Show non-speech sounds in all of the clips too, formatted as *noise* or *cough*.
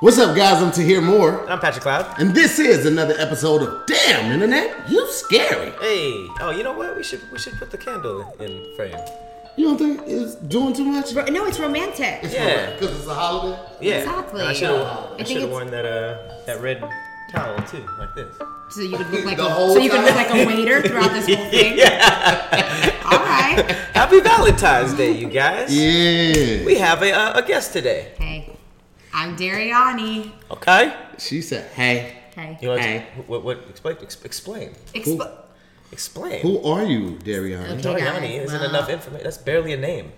What's up, guys? I'm Tahir Moore, I'm Patrick Cloud. and this is another episode of Damn Internet. You scary. Hey, oh, you know what? We should we should put the candle in frame. You don't think it's doing too much? Ro- No, it's romantic. It's Yeah. because it's a holiday. Yeah, Exactly. I should have I I think should have it's- worn that uh that red towel too, like this. So you could look *laughs* like The a, whole so you could look time? like a waiter throughout this whole thing. *laughs* All right. Happy Valentine's Day, you guys. Yeah. We have a uh, a guest today. Hey, I'm Dariany. Okay. She said, "Hey, Hey. You want Hey. to, what, what explain explain Expl- explain? who are you, Dariany?" Okay. Dariany guys, isn't well- enough information. That's barely a name.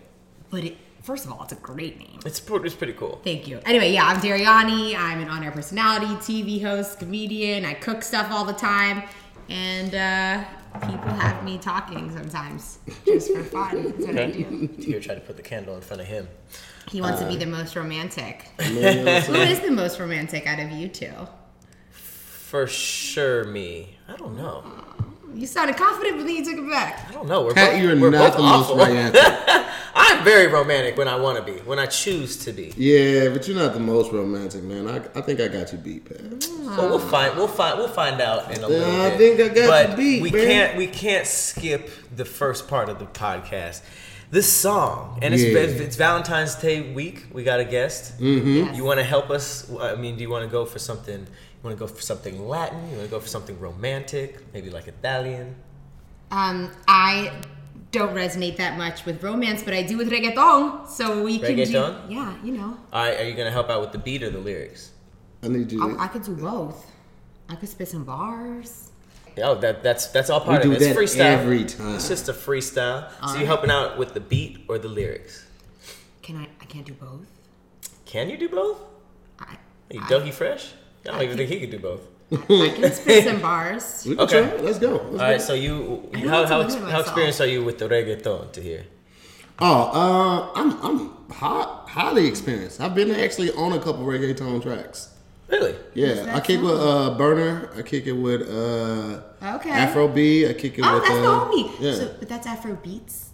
but it, first of all, it's a great name. It's it's pretty cool. Thank you. Anyway, yeah, I'm Dariany. I'm an on-air personality, TV host, comedian. I cook stuff all the time, and uh, people have me talking sometimes just for fun. That's what I do. Here, try to put the candle in front of him. He wants to be the most romantic. *laughs* Who is the most romantic out of you two? For sure, me. I don't know. You sounded confident, but then you took it back. I don't know. We're Pat, both, you're we're not both the most romantic. *laughs* I'm very romantic when I want to be, when I choose to be. yeah, but you're not the most romantic, man. I, I think I got you beat, Pat. So we'll find we'll find we'll find out in a little I bit. I think I got but you beat, we man. can't we can't skip the first part of the podcast. This song, and it's, Yeah. it's Valentine's Day week. We got a guest. Mm-hmm. Yes. You want to help us? I mean, do you want to go for something? You want to go for something Latin? You want to go for something romantic? Maybe like Italian? Um, I don't resonate that much with romance, but I do with reggaeton. So we can Reggaeton? do. Yeah, you know, All right, are you gonna help out with the beat or the lyrics? I need you. I, To, I could do both. I could spit some bars. Oh, that that's that's all part We of do it. It's freestyle every time. It's just a freestyle. so All you right. helping out with the beat or the lyrics? Can I? I can't do both. Can you do both? I, Are you I, Dougie Fresh? I don't even think he could do both. I can spit some bars. *laughs* we can Okay. Let's go. Let's All go. right, so you I how how, limit how experienced are you with the reggaeton Tahir? Oh, uh, I'm I'm hot, highly experienced. I've been actually on a couple reggaeton tracks. Really? Yeah, I kick song? with uh, Burna. I kick it with uh, Okay. Afro B. I kick it Oh, with. that's uh, the homie. Yeah. So, but that's Afro beats,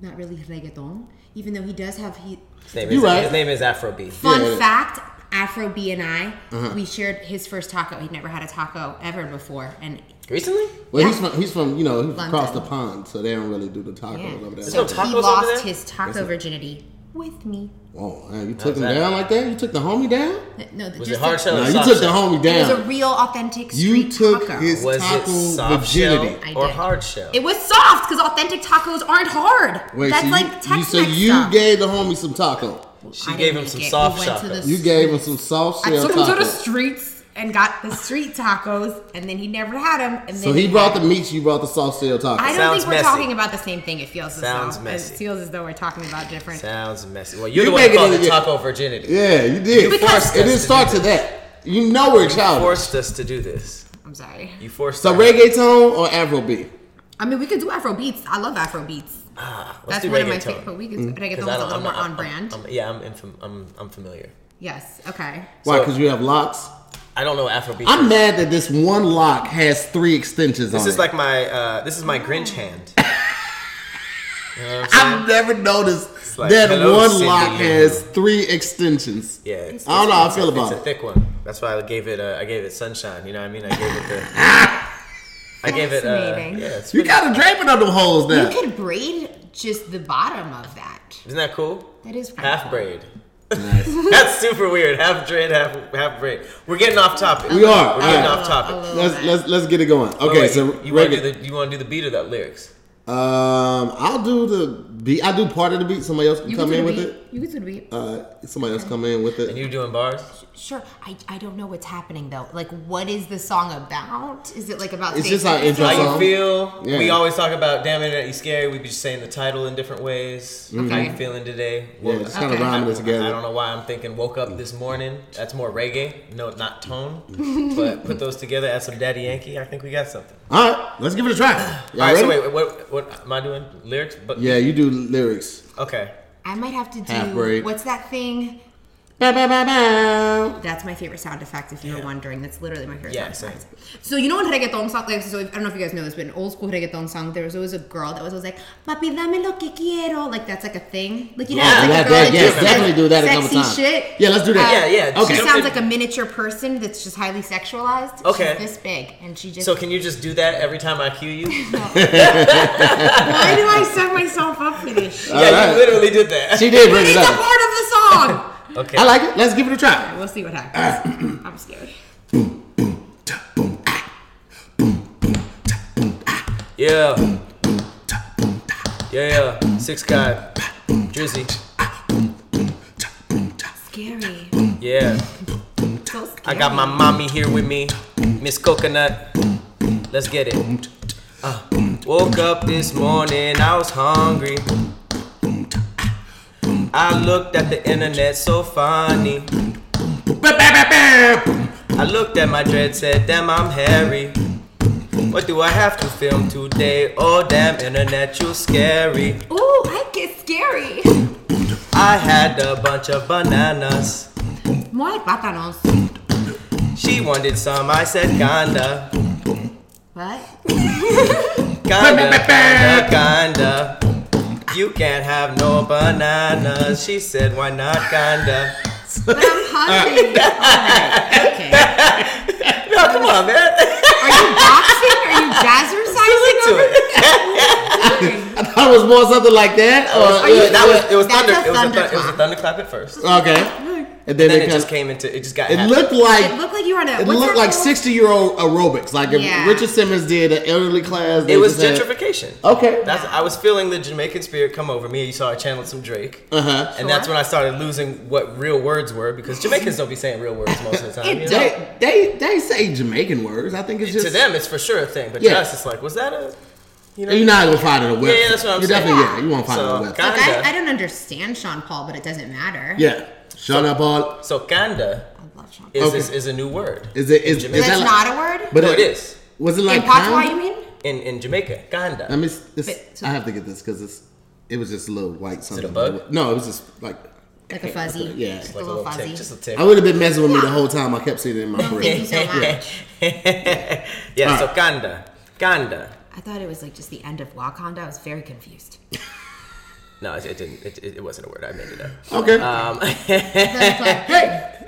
not really reggaeton. Even though he does have he. His name You is right. his name is Afrobeat. Fun Yeah. fact: Afro B and I, Uh-huh. we shared his first taco. He'd never had a taco ever before, and Recently? well, yeah. he's from he's from you know he's across the pond, so they don't really do the tacos yeah. over there. no So tacos he over lost there? his taco virginity with me. Oh, man, you took him that? down like that? You took the homie down? No, Was just it hard shell No, you soft took the shell? homie It was a real authentic You took taco. his Was taco it soft virginity. shell or hard shell? It was soft because authentic tacos aren't hard. Wait, That's so like you, Tex you so you stuff. gave the homie some taco. she I gave him some it. soft We shell. You gave him some soft shell. I took him to the streets and got the street tacos, and then he never had them. And then So he had brought the them. meats, you brought the soft shell tacos. I don't Sounds think we're messy. talking about the same thing. It feels as Sounds though messy. it feels as though we're talking about different. Sounds messy. Well, you're You the one make who it called in it the- taco virginity. yeah, you did. Because- it didn't start to that. You know we're You childish. forced us to do this. I'm sorry. You forced So us. reggaeton or Afro I mean, we could do Afro beats. I love Afro beats. Ah, let's That's do one of my reggaeton. favorite. But we could reggaeton 'Cause is I a don't- little I'm more on I'm- brand. I'm- yeah, I'm, infam- I'm I'm familiar. yes. Okay. Why? So- Because you have locks. I don't know Afrobeat. I'm mad that this one lock has three extensions This on is like my uh, this is my Grinch hand. *laughs* You know I'm saying? I've never noticed like, that one Cindy lock Lou. has three extensions. Yeah, it's, I don't know how I feel about it. it's a thick one. That's why I gave it. Uh, I gave it sunshine. You know what I mean? I gave it the. *laughs* I gave it. Uh, Fascinating. yeah, it's You got to drape it on them holes now. You could braid just the bottom of that. Isn't that cool? That is kinda Half cool. braid. Nice. *laughs* That's super weird. Half braid, half half braid. We're getting off topic. We are. We're getting Alright. off topic. Let's let's let's get it going. Wait, Okay, wait, so you, you want to do the you want to do the beat or the lyrics? um, I'll do the beat. I do part of the beat. Somebody else can You come could in with the it. Beat. You could do the beat. Uh, somebody else come in with it. And it. you doing bars? Sure. I, I don't know what's happening though. Like, what is the song about? Is it like about? It's same just our intro How you feel? Yeah. We always talk about damn it, you scary. We be just saying the title in different ways. How you feeling today? Yeah, it's kind of rhyming it together. I don't know why I'm thinking woke up this morning. That's more reggae. No, not tone. but put those together, add some Daddy Yankee. I think we got something. All right, let's give it a try. Y'all All right. ready? So wait, what what am I doing? Lyrics? But Yeah, you do lyrics. Okay. I might have to do. What's that thing? Bow, bow, bow, bow. That's my favorite sound effect. If you were wondering, that's literally my favorite Yeah, sound same. effect. So you know in reggaeton song, like so I don't know if you guys know this, but in old school reggaeton song, there was always a girl that was always like, "Papi, dame lo que quiero," like that's like a thing. Like you know, Yeah, it's like that- a girl that- that yes, just says definitely do that a couple sexy times. shit. Yeah, let's do that. Um, yeah, yeah. Okay. She sounds like a miniature person that's just highly sexualized. Okay. She's this big, and she just. So can you just do that every time I cue you? *laughs* Why do I set myself up for this shit? yeah, Alright. you literally did that. She did bring It's it a up. part of the song. Okay. I like it. Let's give it a try. we'll see what happens. *clears throat* I'm scared. boom boom boom Yeah. Yeah, yeah. Six guy. Drizzy. Scary. Yeah. So scary. I got my mommy here with me, Miss Coconut. Let's get it. Uh, woke up this morning, I was hungry. I looked at the internet, so funny. I looked at my dread, said, damn, I'm hairy. What do I have to film today? Oh, damn, internet, you scary. Ooh, I get scary. I had a bunch of bananas. More plátanos. She wanted some, I said, kinda. What? Kinda, kinda, kinda. You can't have no bananas. She said, why not kinda? But I'm hungry. Alright, *laughs* okay. No, come on, man. Are you boxing? Are you jazzercising to over it. I thought it was more something like that. Or, you- That was, it was That's thunder. a It was a, thu- it was a thunderclap. thunderclap at first. okay. And then, Then it, it just kinda- came into, it just got It happy. looked like It looked like you were on a. it what's looked that like called? sixty year old aerobics. Like if Yeah. Richard Simmons did an elderly class. they It was just had- gentrification. Okay. That's I was feeling the Jamaican spirit come over me. You saw I channeled some Drake. Uh huh. And that's when I started losing what real words were because Jamaicans don't be saying real words most of the time. It You know? They, they they say Jamaican words. I think it's just To them, it's for sure a thing, but Yeah. to us, it's like, was that a, you know? You're not gonna find it on a website. Yeah, yeah, that's what I'm You're saying. definitely yeah. You won't find So, it on a website. Look, Kinda. I, I don't understand Sean Paul, but it doesn't matter. Yeah. Shut up, all. So kanda I love Sean Paul. is Okay. is, is a new word. Is it is, is Jamaican. that like, not a word? But no, it is Was it like In Patois, you mean? in in Jamaica. Kanda. I mean, it's, it's, But- I have to get this because it's it was just a little white something. a bug? No, it was just like Like a fuzzy. Yeah. Just like a little fuzzy. tick, just a tick. I would have been messing with me the whole time. I kept seeing it in my brain. Thank brain. you so much. *laughs* yeah, so Alright. kanda, kanda. I thought it was like just the end of Wakanda. I was very confused. *laughs* No, it, it didn't. It, it, it wasn't a word. I made it up. Okay. Um, *laughs* hey,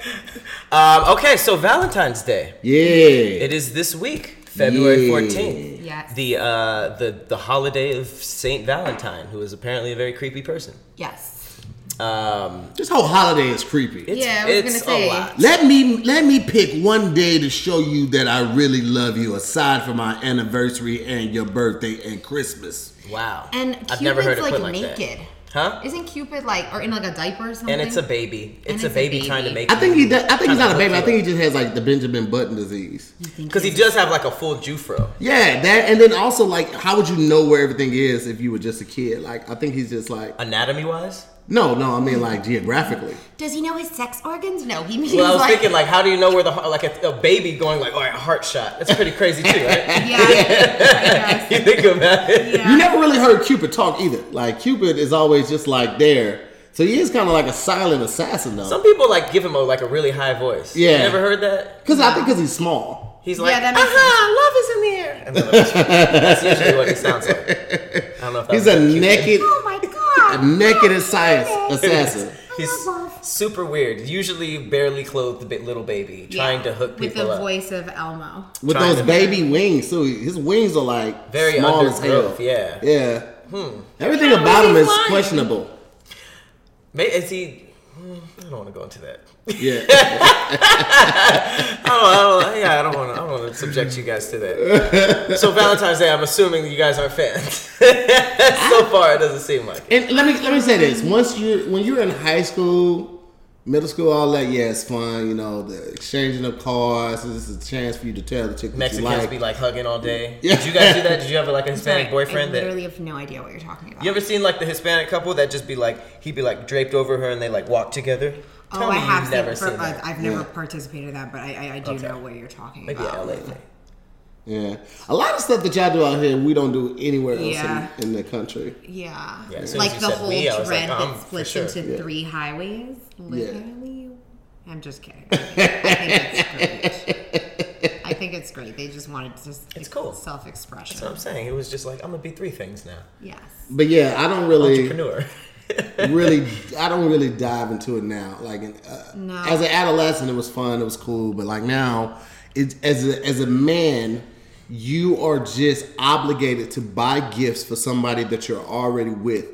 um, okay, so Valentine's Day. yeah. It is this week, February Yeah. 14th. Yes. The uh, the the holiday of Saint Valentine, who is apparently a very creepy person. yes. Um, This whole holiday is creepy. it's, Yeah, I was it's gonna say. a lot. Let me let me pick one day to show you that I really love you, aside from my anniversary and your birthday and Christmas. Wow. And I've Cupid's never heard it like put like naked. that. Huh? Isn't Cupid like, or in like a diaper or something? And it's a baby. It's, And a, it's a baby baby. trying to make. I think he does, I think he's not a baby. I think he just has like the Benjamin Button disease. because he does have like a full Jufro. Yeah, that and then also like, how would you know where everything is if you were just a kid? Like, I think he's just like, Anatomy wise. No, no, I mean like geographically. Does he know his sex organs? No, he means Well, I was like. thinking like, how do you know where the like a, a baby going like, all right, a heart shot? That's pretty crazy too, right? *laughs* yeah, *laughs* you think about it. Yeah. You never really heard Cupid talk either. Like Cupid is always just like there, so he is kind of like a silent assassin though. Some people like give him a like a really high voice. Yeah. You never heard that? Because I think because he's small. He's like, Yeah, that makes aha, love is in the air. And then that's usually what he sounds like. I don't know if that He's a naked, Oh my god. A naked assassin. assassin. He's love love. super weird. Usually barely clothed bi- little baby, trying Yeah, to hook people with the up. voice of Elmo. With Trying those to- baby wings too. His wings are like Very small as hell. undergrowth, yeah. Yeah. Everything How about him is flying? questionable. May Is he? hmm, I don't want to go into that. *laughs* Oh, oh, yeah. I don't, I don't, yeah, I don't want to. I don't want to subject you guys to that. So Valentine's Day, I'm assuming you guys aren't fans. *laughs* so far, it doesn't seem like. it. and let me let me say this: once you when you're in high school, middle school, all that, yeah, it's fun. You know, the exchanging of cards. This is a chance for you to tell the chick what you Mexicans like. be like hugging all day. *laughs* Yeah. Did you guys do that? Did you have like a Hispanic Sorry, boyfriend I that? literally have no idea what you're talking about. You ever seen like the Hispanic couple that just be like he'd be like draped over her and they like walk together? Oh, Tell I have you've never seen, seen but that. I've never Yeah. participated in that, but I, I, I do Okay. know what you're talking Maybe about. a LA thing. yeah, a lot of stuff that y'all do out here, we don't do anywhere else Yeah. in, in the country. Yeah. Yeah, like the whole we, I was like, dread um, that splits sure. into Yeah. three highways. Literally I'm just kidding. I think it's great. *laughs* I think it's great. They just wanted to just It's cool. self-expression. That's what I'm saying. It was just like I'm gonna be three things now. Yes. But yeah, I don't really. Entrepreneur. Really I don't really dive into it now. Like uh, No. as an adolescent, it was fun, it was cool, but like now, it, as a as a man, you are just obligated to buy gifts for somebody that you're already with.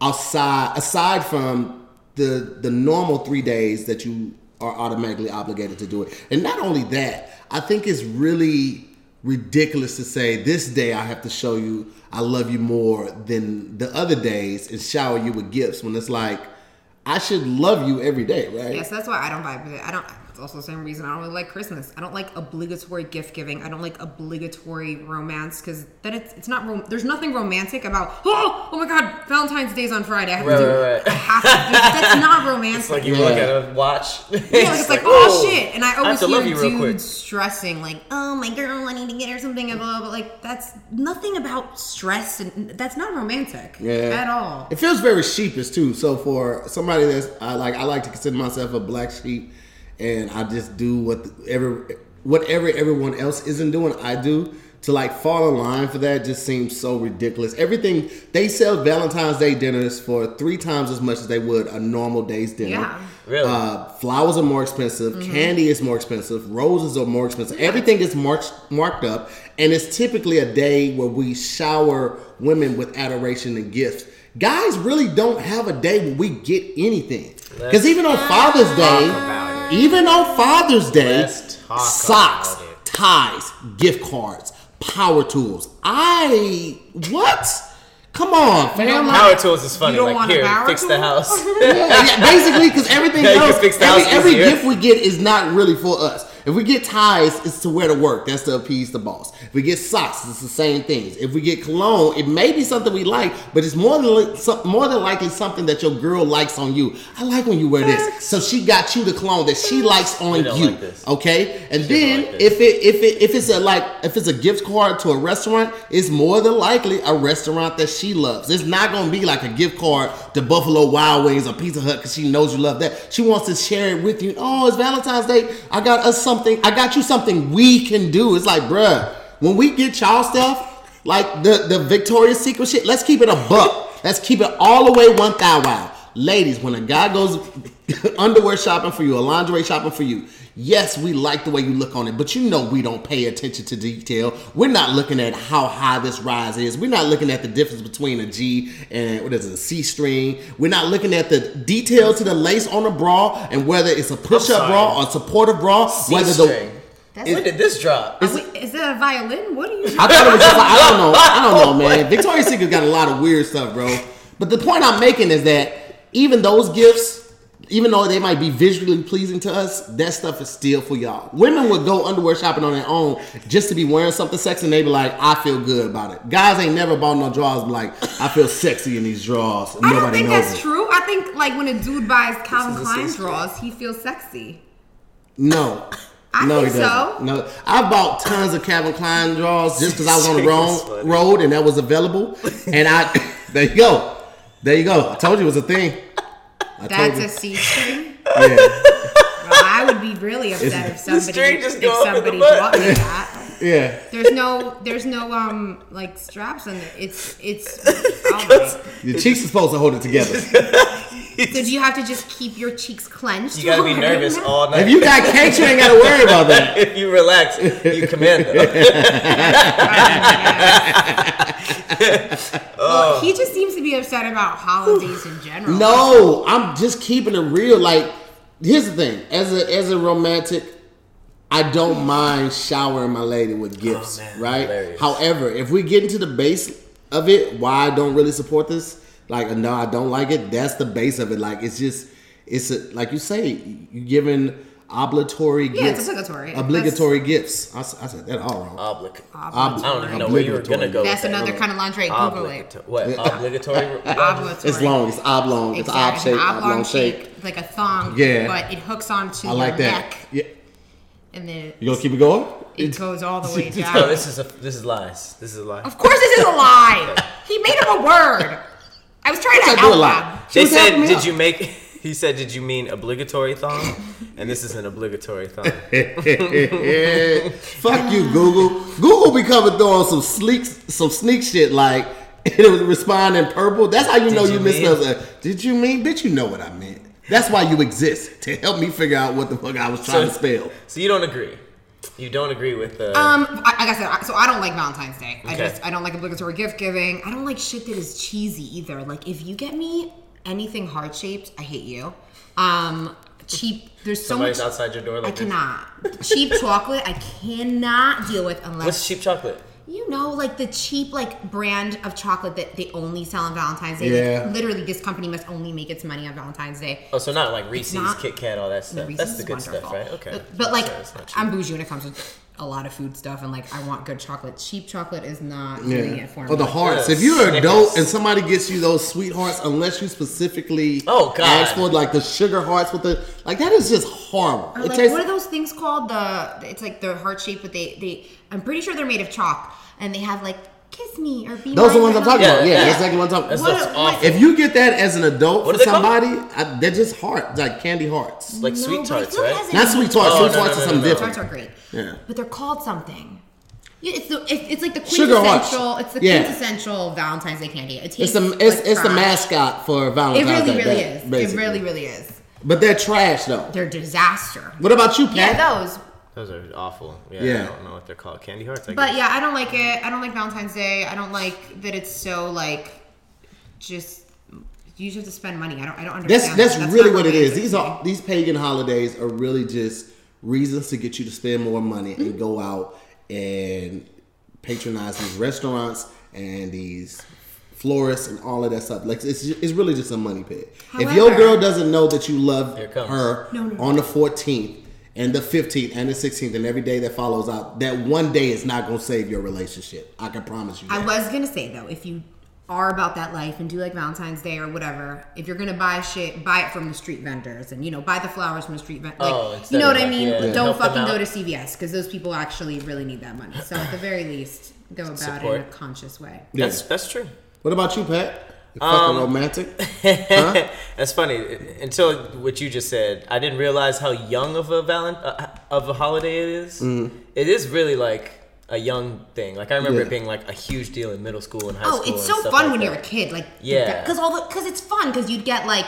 Outside, aside from the the normal three days that you are automatically obligated to do it, and not only that, I think it's really ridiculous to say this day I have to show you I love you more than the other days and shower you with gifts when it's like I should love you every day, right? Yes, that's why I don't vibe with it. I don't. It's also the same reason I don't really like Christmas. I don't like obligatory gift giving. I don't like obligatory romance because then it's it's not. Rom- there's nothing romantic about. *gasps* Oh, oh my God! Valentine's Day's on Friday. I have Right, to do. right, right. I have to. That's *laughs* not romantic. It's like you Yeah. look at a watch. *laughs* Yeah, like, it's like, *laughs* oh shit, and I have always to hear you real dudes stressing like, oh my girl, I need to get her something, and blah, blah, blah. Like that's nothing about stress, and that's not romantic Yeah. at all. It feels very sheepish too. So for somebody that's I like, I like to consider myself a black sheep, and I just do what the, every whatever everyone else isn't doing, I do. To like fall in line for that just seems so ridiculous. Everything they sell Valentine's Day dinners for three times as much as they would a normal day's dinner. Yeah. Really? Uh, flowers are more expensive. Mm-hmm. Candy is more expensive. Roses are more expensive. Everything is marked marked up, and it's typically a day where we shower women with adoration and gifts. Guys really don't have a day where we get anything. Because even on Father's Day, about even on Father's Day, socks, ties, gift cards, power tools. I what? Come on, fam. Power tools is funny. You don't Like want a here, power fix the house. yeah, yeah, basically, because *laughs* everything Yeah, else, fix the every, house every gift we get is not really for us. If we get ties, it's to wear to work. That's to appease the boss. If we get socks, it's the same things. If we get cologne, it may be something we like, but it's more than li- more than likely something that your girl likes on you. I like when you wear this, so she got you the cologne that she likes on don't you. like this. Okay, and She then like if it if it if it's a like if it's a gift card to a restaurant, it's more than likely a restaurant that she loves. It's not gonna be like a gift card to Buffalo Wild Wings or Pizza Hut because she knows you love that. She wants to share it with you. Oh, it's Valentine's Day. I got us something. I got you something we can do. It's like, bruh, when we get y'all stuff, like the the Victoria's Secret shit, let's keep it a buck. Let's keep it all the way one thou wow. Ladies, when a guy goes *laughs* underwear shopping for you a lingerie shopping for you, yes, we like the way you look on it, but you know we don't pay attention to detail. We're not looking at how high this rise is. We're not looking at the difference between a G and what is it, a C string. We're not looking at the detail to the lace on the bra and whether it's a push-up bra or a supportive bra. whether the C-string. That's When did this drop? Wait, is that a violin? What are you? I thought it was just like, I don't know. I don't *laughs* oh know, man. Victoria's Secret got a lot of weird stuff, bro. But the point I'm making is that even those gifts, even though they might be visually pleasing to us, that stuff is still for y'all. Women would go underwear shopping on their own just to be wearing something sexy and they be like, I feel good about it. Guys ain't never bought no drawers like, I feel sexy in these drawers. And I don't think knows that's it. true. I think like when a dude buys Calvin Klein drawers, he feels sexy. No. I no, think he doesn't. so. No, I bought tons of Calvin Klein drawers just because I was on the *laughs* wrong funny. road and that was available. And I, *laughs* there you go, there you go. I told you it was a thing. I That's told a you. C string. *laughs* yeah. Well, I would be really upset if somebody string just if go up in the somebody bought me that. *laughs* yeah. There's no there's no um like straps on it. It's it's. *laughs* oh. Your cheeks are supposed to hold it together. *laughs* So do you have to just keep your cheeks clenched? You gotta be nervous that? all night. If you got cakes, you ain't got to worry about that. *laughs* if you relax, you command them. *laughs* Well, oh. he just seems to be upset about holidays in general. No, I'm just keeping it real. Like, here's the thing: as a as a romantic, I don't mind showering my lady with oh, gifts, Oh, man, right? hilarious. However, if we get into the base of it, why I don't really support this, like, no, I don't like it. That's the base of it. Like, it's just, it's a, like you say, you giving obligatory Yeah, it's gifts, obligatory. obligatory gifts. I said that all wrong. Oblic. Ob- I don't even know where you were gonna go. That's with that. another kind of lingerie. Google it. Obligatory. What? Obligatory? *laughs* Obligatory. It's long. It's oblong. It's ob Exactly. shape. An Oblong shape. shape, like a thong. Yeah. But it hooks onto I your like that. neck, Yeah. and then it, You gonna keep it going? it goes all the *laughs* way down. No, down. this is a this is lies. This is a lie. Of course, this is a lie. *laughs* He made up a word. I was trying to I do a lot. loud. She They said, "Did out. you make?" *laughs* He said, "Did you mean obligatory thong?" *laughs* And this is an obligatory thong. *laughs* Fuck you, Google. Google be coming through on some sleek, some sneak shit like it was responding purple. That's how you know you you, mean? misspelled it. Did you mean? Bitch, you know what I meant. That's why you exist to help me figure out what the fuck I was trying to spell. So you don't agree? You don't agree with the? Um, I- like I said, I- so I don't like Valentine's Day. I just I don't like obligatory gift giving. I don't like shit that is cheesy either. Like if you get me anything heart shaped, I hate you. Um, cheap. There's so Somebody's much. outside your door I like this. cannot cheap chocolate. I cannot deal with unless What's cheap chocolate? You know, like the cheap like brand of chocolate that they only sell on Valentine's Day. Yeah. Like, literally, this company must only make its money on Valentine's Day. Oh, so not like Reese's, not- Kit Kat, all that stuff. Reese's That's the is good stuff, right? Okay. But, but, like, So it's not cheap. I'm bougie when it comes to a lot of food stuff, and like, I want good chocolate. Cheap chocolate is not doing Yeah. it for oh, me. Or the hearts. Yeah, If you're an Snickers. adult and somebody gets you those sweethearts, unless you specifically Oh, God. ask for like the sugar hearts with the like that is just horrible. Or it like, tastes what are those things called? The it's like they're heart shape, but they they. I'm pretty sure they're made of chalk, and they have like kiss me or be. those are the ones I'm talking Yeah, about. Yeah, yeah. that's exactly what I'm talking That's about. What- what- awful. If you get that as an adult What for are they called? somebody, I, they're just hearts, like candy hearts. like No, sweet but I tarts, feel it right? has Not sweet tarts. Oh, sweet no, tarts no, are no, something no. different. Tarts are great. Yeah. But they're called something. Yeah, it's the it's, it's like the Sugar hearts. quintessential. It's the Yeah. quintessential Valentine's Day candy. It It's tastes the it's, like it's the trash. mascot for It Valentine's really, Day. really that- is. It basically. really, really is. But they're trash though. They're disaster. What about you, Pat? Yeah, those. Those are awful. Yeah, Yeah. I don't know what they're called. Candy hearts. I But guess. yeah, I don't like it. I don't like Valentine's Day. I don't like that it's so like just you just have to spend money. I don't. I don't That's understand. that's, really not what it is. These are these pagan holidays are really just reasons to get you to spend more money Mm-hmm. and go out and patronize these restaurants and these florists and all of that stuff. Like it's it's really just a money pit. if your girl doesn't know that you love Here it comes. her No, no, no. on the 14th and the 15th and the 16th and every day that follows out, that one day is not going to save your relationship. I can promise you. I was gonna say though, if you are about that life and do like Valentine's Day or whatever, if you're gonna buy shit, buy it from the street vendors and you know buy the flowers from the street vendors. Like, Oh, you know of what I mean? yeah, Don't fucking go to CVS because those people actually really need that money. So at the very least, go about it in a conscious way. That's that's true. What about you, Pat? You Um, fucking romantic? *laughs* That's funny. Until what you just said, I didn't realize how young of a valent uh, of a holiday it is. Mm-hmm. It is really like a young thing. Like I remember Yeah. it being like a huge deal in middle school and high Oh, school. Oh, it's so fun like when that. you're a kid, like Yeah. because all because it's fun because you'd get like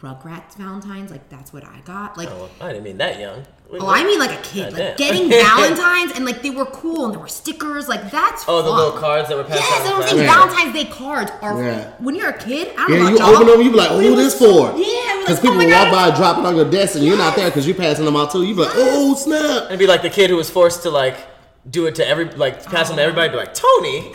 Rugrats Valentines, like that's what I got. Like, Oh, I didn't mean that young. Wait, oh, what? I mean like a kid, Goddamn. like getting *laughs* Valentines and like they were cool and there were stickers, like that's Oh, the little cards that were passed Yes, out. that's I'm in saying. Yeah. Valentine's Day cards are Yeah. when you're a kid. I don't Yeah, know. you y'all, open them, you be like, but "Who this for?" Yeah, Because like, people oh walk God. by, drop it on your desk, and you're not there because you're passing them out too. You be like, "Oh snap!" It'd be like the kid who was forced to like do it to every like pass them to everybody. Be like Tony, *laughs* Again. *laughs*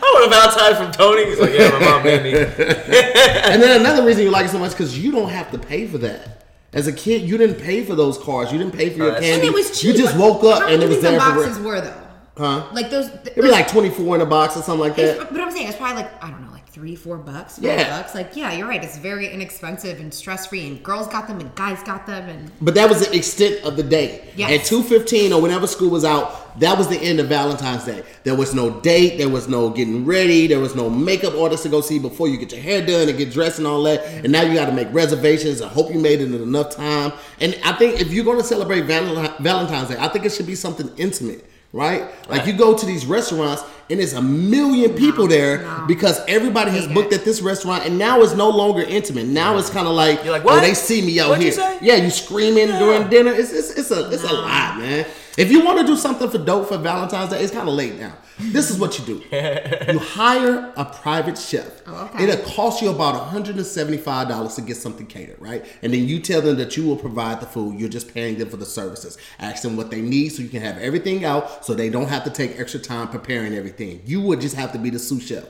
I want a Valentine from Tony. He's like, yeah, my mom made me. *laughs* and then another reason you like it so much because you don't have to pay for that. As a kid, you didn't pay for those cards. You didn't pay for your that's- candy. And it was cheap. You just woke up How and it was do you think there the for. boxes were though. Huh? Like those. It'd be like 24 in a box or something like that. but I'm saying it's probably like I don't know, like three, four bucks, five Yeah. bucks. Like yeah, you're right. It's very inexpensive and stress free, and girls got them and guys got them, and But that was the extent of the day. Yes. At 2.15 or whenever school was out, that was the end of Valentine's Day. There was no date. There was no getting ready. There was no makeup artist to go see before you get your hair done and get dressed and all that. Mm-hmm. And now you got to make reservations. I hope you made it in enough time. And I think if you're going to celebrate Val- Valentine's Day, I think it should be something intimate. Right? Like you go to these restaurants and there's a million people there no. because everybody has booked at this restaurant and now it's no longer intimate. Now it's kind of like, You're like, oh, they see me out What'd here. you say? Yeah, you screaming Yeah. during dinner. It's it's, it's a it's a lot, man. If you want to do something for dope for Valentine's Day, it's kind of late now. This is what you do: *laughs* you hire a private chef. Oh, okay. It'll cost you about one hundred and seventy-five dollars to get something catered, right? And then you tell them that you will provide the food. You're just paying them for the services. Ask them what they need so you can have everything out, so they don't have to take extra time preparing everything. You would just have to be the sous chef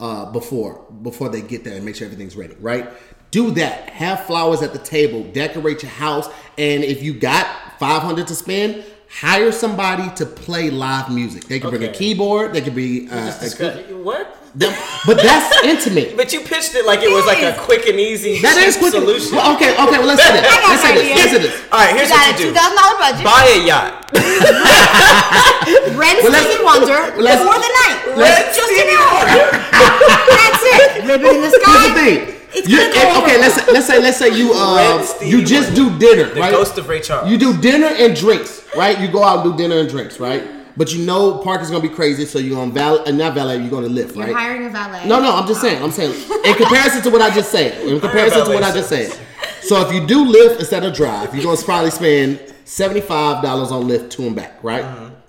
uh, before before they get there and make sure everything's ready, right? Do that. Have flowers at the table. Decorate your house. And if you got five hundred to spend, hire somebody to play live music. They can bring a keyboard. They can be. Uh, Just a- describe- what? them- but that's *laughs* intimate. But you pitched it like it was like a quick and easy That is quick. solution. Well, okay, okay. Well, let's say this. I got Let's say an this. idea. Listen to this. All right, here's you got what a you two do: thousand dollar budget. buy a yacht. *laughs* Rent Well, let's- Stevie Wonder let's- for the night. let's- just an hour. *laughs* That's it. Ribbon in the Here's the sky. thing. It's You, gonna go and- okay, let's say, let's say let's say you uh you just do dinner, The right? ghost of Ray Charles. You do dinner and drinks, right? You go out and do dinner and drinks, right? But you know park is gonna be crazy, so you're gonna valet, uh, not valet, you're gonna Lyft, You're hiring a valet. No, no, I'm just saying. I'm saying in comparison to what I just said. In comparison to what I just said. So if you do Lyft instead of drive, you're gonna probably spend seventy five dollars on Lyft to and back, right?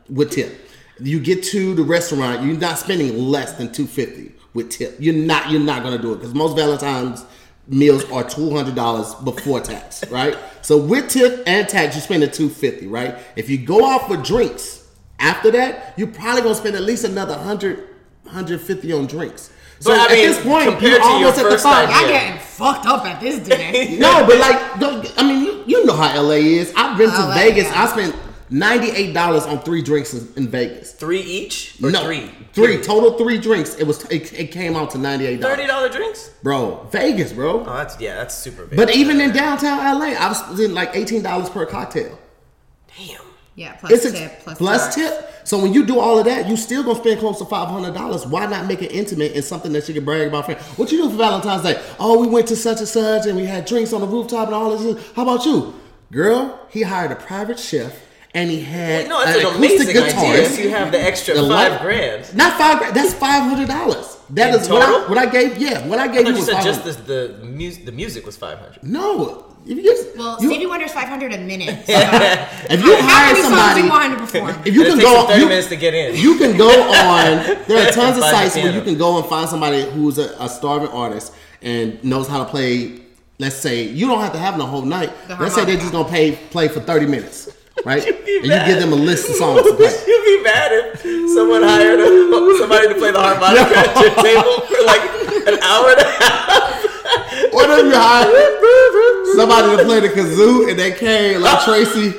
With tip. You get to the restaurant, you're not spending less than two fifty with tip. You're not. You're not gonna do it because most Valentine's meals are two hundred dollars before tax, *laughs* right? So with tip and tax, you're spending two fifty, right? If you go out for drinks after that, you're probably gonna spend at least another 100, 150 on drinks. So But, at mean, this point, compared you're to your almost at the first five. I'm getting fucked up at this dinner. *laughs* No, but like, I mean, you, you know how LA is. I've been to LA, Vegas. yeah. I spent ninety eight dollars on three drinks in, in Vegas. Three each or no, three? three total three drinks. It was it, it came out to ninety eight Thirty dollars, dollar drinks? bro. Vegas, bro. Oh, that's yeah, that's super big. But even in downtown LA, I was spending like eighteen dollars per cocktail. damn. Yeah, plus It's a tip, plus, plus tip. So when you do all of that, you still gonna spend close to five hundred dollars. Why not make it intimate and something that you can brag about? Friend, what you do for Valentine's Day? Oh, we went to such and such, and we had drinks on the rooftop and all this. How about you, girl? He hired a private chef, and he had No, it's an an amazing acoustic idea. If you have the extra The five light- grand. Not five grand. That's five hundred dollars. That In is what I, total? what I gave. Yeah, what I I gave thought you you was said just the the music. The music was five hundred. No, if you, Well, you, Stevie Wonder's 500 a minute. *laughs* So if you hire somebody, you want to if you can go, them 30 you, minutes to get in. You can go *laughs* on. There are tons of sites where you can go and find somebody who's a, a starving artist and knows how to play. Let's say you don't have to have them the whole night. The Let's say they're just gonna pay play for thirty minutes, right? *laughs* and you give them a list of songs to play. *laughs* You'd be mad if someone hired a, somebody to play the harmonica at your table for like an hour and a half. What if you hire *laughs* somebody to play the kazoo and they came like Tracy,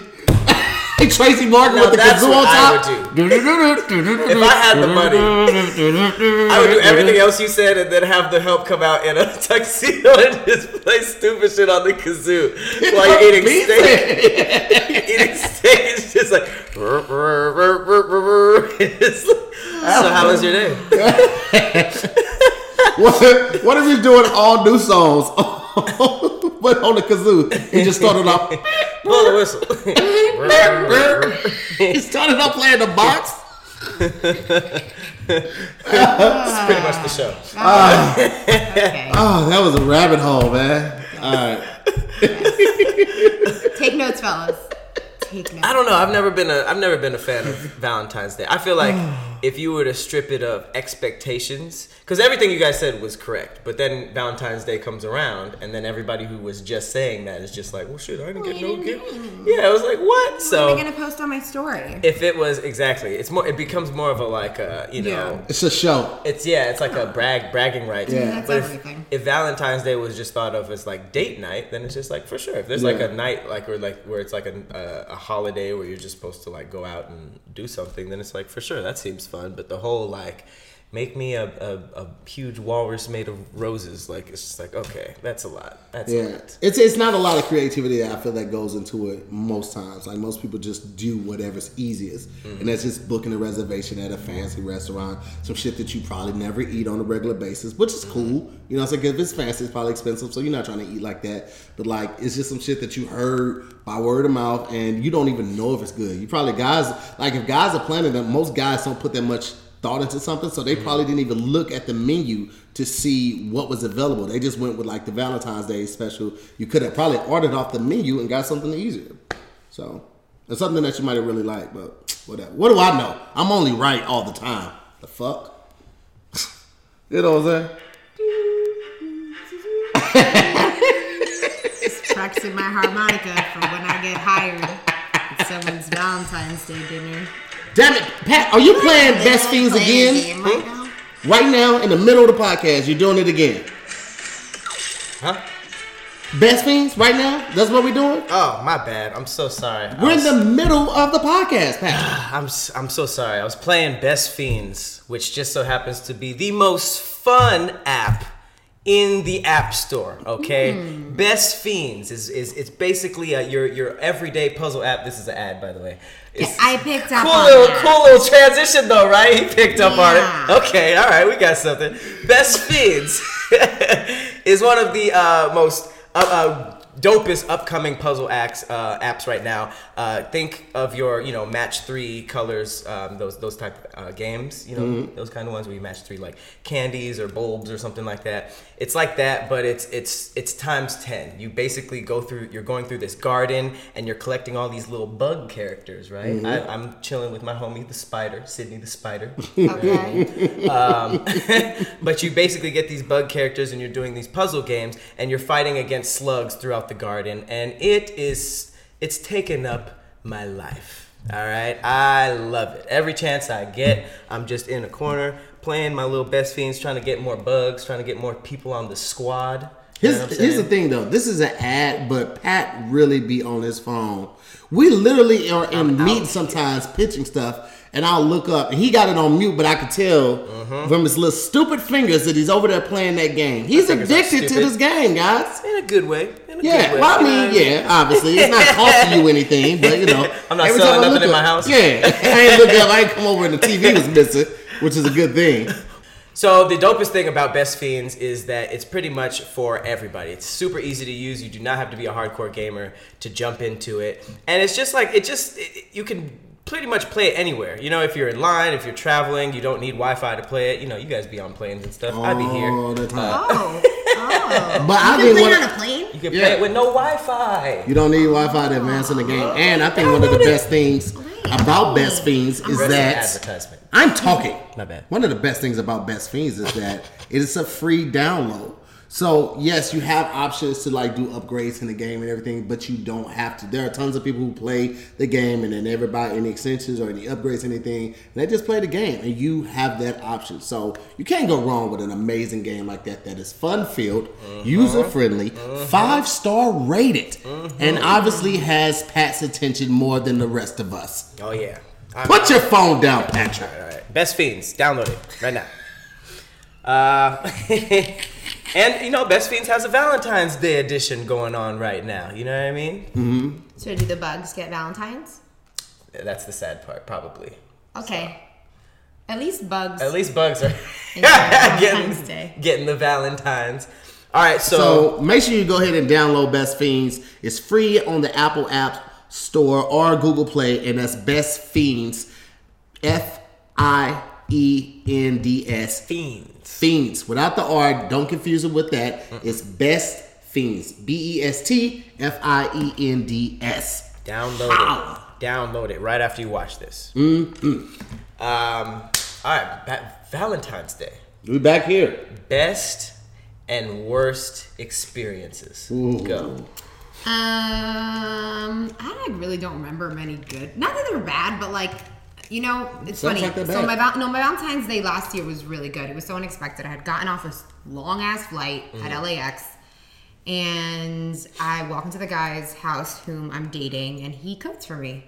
Tracy Martin Now with the kazoo on I top? would If I had the money, I would do everything else you said and then have the help come out in a *laughs* tuxedo and just play stupid shit on the kazoo while you're *laughs* eating steak. eating steak, it's just like. It's like- so how was your day? *laughs* What, what if you're doing all new songs, but on the kazoo? He just started off. *laughs* Blow the whistle. he started off playing the box. That's pretty much the show. Ah. okay. Oh, that was a rabbit hole, man. All right. *laughs* Take notes, fellas. Take notes. I don't know. I've never been a I've never been a fan of Valentine's Day. I feel like *sighs* oh. If you were to strip it of expectations, because everything you guys said was correct, but then Valentine's Day comes around, and then everybody who was just saying that is just like, well, shit, I didn't get no gift. Yeah, I was like, what? What am I So gonna post on my story? if it was exactly, it's more. It becomes more of a like a you know. Yeah. It's a show. It's yeah, it's like a brag bragging right. Yeah. That's But if, everything. if Valentine's Day was just thought of as like date night, then it's just like for sure. If there's like a night like or like where it's like a, a a holiday where you're just supposed to like go out and do something, then it's like for sure that seems fun. But the whole like make me a, a, a huge walrus made of roses, like it's just like okay, that's a lot. That's a Yeah, lot. it's it's not a lot of creativity that I feel that goes into it most times. Like most people just do whatever's easiest, mm-hmm. and that's just booking a reservation at a fancy restaurant, some shit that you probably never eat on a regular basis, which is cool. Mm-hmm. You know, it's like if it's fancy, it's probably expensive, so you're not trying to eat like that. But like, it's just some shit that you heard by word of mouth, and you don't even know if it's good. You probably guys like if guys are planning that most guys don't put that much thought into something, so they mm-hmm. probably didn't even look at the menu to see what was available. They just went with like the Valentine's Day special. You could have probably ordered off the menu and got something easier. So it's something that you might have really liked, but whatever. What do I know? I'm only right all the time. The fuck? *laughs* you know what I'm saying? *laughs* Practicing my harmonica for when I get hired at someone's Valentine's Day dinner. Damn it, Pat, are you playing Best Fiends again? Right now? Right now, in the middle of the podcast, you're doing it again. Huh? Best Fiends, right now? That's what we're doing? Oh my bad. I'm so sorry. I We're in the middle of the podcast, Pat. *sighs* I'm s- I'm so sorry. I was playing Best Fiends, which just so happens to be the most fun app in the App Store. Okay, hmm. Best Fiends is is it's basically a, your your everyday puzzle app. This is an ad, by the way. It's I picked up cool on little that. cool little transition though, right? He picked up on it. Okay, all right, we got something. Best Fiends *laughs* is one of the uh, most uh, uh, dopest upcoming puzzle acts uh, apps right now. Uh, think of your you know match three colors, um, those those type of uh, games. You know Mm-hmm. those kind of ones where you match three like candies or bulbs or something like that. It's like that, but it's it's it's times ten. You basically go through. You're going through this garden and you're collecting all these little bug characters, right? Mm-hmm. I, I'm chilling with my homie the spider, Sydney the spider. *laughs* Okay. Um, *laughs* but you basically get these bug characters and you're doing these puzzle games and you're fighting against slugs throughout the garden and it is it's taken up my life all right i love it every chance i get i'm just in a corner playing my little best fiends trying to get more bugs trying to get more people on the squad You know Here's, here's the thing though. This is an ad, but Pat really be on his phone. We literally are in meetings sometimes pitching stuff, and I'll look up and he got it on mute, but I could tell Mm-hmm. from his little stupid fingers that he's over there playing that game. He's addicted to this game, guys. in a good way in a Yeah, good way well, I mean, yeah, obviously it's not costing you anything, but you know, *laughs* I'm not selling nothing in my house. Yeah, *laughs* I ain't look up, I ain't come over and the TV was missing, which is a good thing. *laughs* So the dopest thing about Best Fiends is that it's pretty much for everybody. It's super easy to use. You do not have to be a hardcore gamer to jump into it, and it's just like it just it, you can pretty much play it anywhere. You know, if you're in line, if you're traveling, you don't need Wi-Fi to play it. You know, you guys be on planes and stuff. I'd be here. All the time. Oh. Oh. *laughs* But I you didn't can play it wanna- on a plane? You can Yeah. play it with no Wi-Fi. You don't need Wi-Fi to advance in the game. And I think one of the best things about Best Fiends is that. I'm talking. My bad. One of the best things about Best Fiends is that it is a free download. So yes, you have options to like do upgrades in the game and everything, but you don't have to. There are tons of people who play the game and they never buy any extensions or any upgrades, anything. And they just play the game, and you have that option. So you can't go wrong with an amazing game like that. That is fun filled, user uh-huh. friendly, uh-huh. five star rated, uh-huh. and obviously has Pat's attention more than the rest of us. Oh yeah. I'm- Put your phone down, Patrick. All right. Best Fiends, download it right now. Uh, *laughs* and you know, Best Fiends has a Valentine's Day edition going on right now. You know what I mean? Mm-hmm. So do the bugs get Valentine's? That's the sad part, probably. Okay. At least bugs. At least bugs are *laughs* *laughs* Valentine's getting, Day. getting the Valentines. All right, so, So make sure you go ahead and download Best Fiends. It's free on the Apple App Store or Google Play, and that's Best Fiends, F I E N D S. Fiends. Fiends without the R. Don't confuse it with that. It's Best Fiends. B E S T F I E N D S. Download Ow. it. Download it right after you watch this. Mm-hmm. Um, all right, ba- Valentine's Day. We back here. Best and worst experiences. Go. Um, I really don't remember many good. Not that they're bad, but like, you know, it's Sounds funny. like so my val- no, my Valentine's Day last year was really good. It was so unexpected. I had gotten off a long ass flight Mm-hmm. at LAX, and I walk into the guy's house whom I'm dating, and he cooked for me.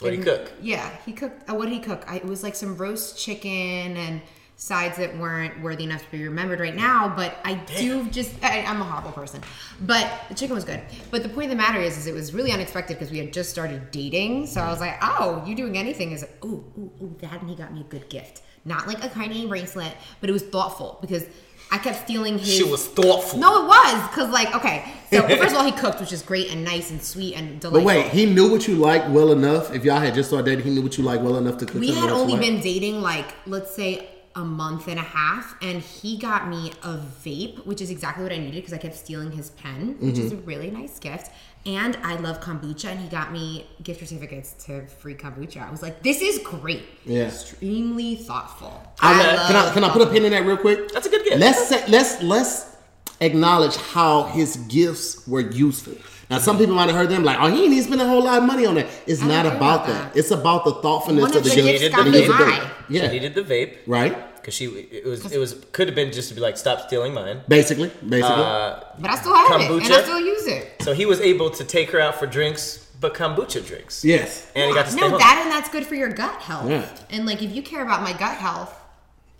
What did he cook? Yeah, he cooked. Uh, what did he cook? I, it was like some roast chicken and sides that weren't worthy enough to be remembered right now. But I do just. I, I'm a horrible person. But the chicken was good. But the point of the matter is, is it was really unexpected because we had just started dating. So I was like, oh, you doing anything is ooh, ooh, ooh, that, and he got me a good gift. Not like a Cartier bracelet, but it was thoughtful because I kept stealing his. She was thoughtful. No, it was because like okay. So *laughs* first of all, he cooked, which is great and nice and sweet and But wait, he knew what you liked well enough. If y'all had just started dating, he knew what you liked well enough to cook. we had only been dating like let's say a month and a half and he got me a vape which is exactly what i needed because i kept stealing his pen which is a Mm-hmm. really nice gift and i love kombucha and he got me gift certificates to free kombucha i was like this is great Yeah. extremely thoughtful I, love can I can I put a pin in that real quick? That's a good gift. Let's say, let's let's acknowledge how his gifts were useful. Now, some people might have heard them like, "Oh, he didn't spend a whole lot of money on it." It's I don't about about that. that. It's about the thoughtfulness One of of the the gift. gifts the got me usability. high. She needed the vape right. because she it was it was could have been just to be like stop stealing mine. Basically, basically. Uh, but i still have it and Kombucha? i still use it so he was able to take her out for drinks, but kombucha drinks. yes. And he got to stay no home. that and that's good for your gut health Yeah. and like if you care about my gut health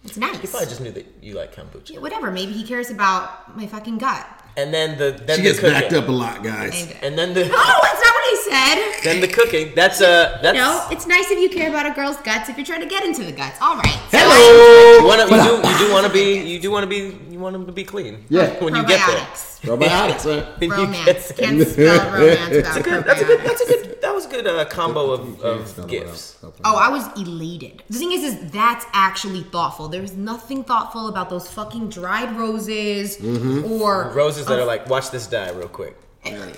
it's nice He probably just knew that you like kombucha. whatever maybe he cares about my fucking gut And then the then She the gets cooking. backed up a lot, guys. and, And then the no that's not what he said. Then the cooking. That's uh that's You know, it's nice if you care about a girl's guts if you're trying to get into the guts. All right. So Hello. you, wanna, you do you do want to be you do want to be you want them to be clean. Yeah. *laughs* when you get there. Probiotics. Probiotics, man. *laughs* When you Romance. get. Can't spell *laughs* romance without That's a good. That's a good. That's a good. That was a good uh, combo of, of gifts. Oh, I was elated. The thing is, is that's actually thoughtful. There's nothing thoughtful about those fucking dried roses Mm-hmm. or Roses that are like, watch this die real quick.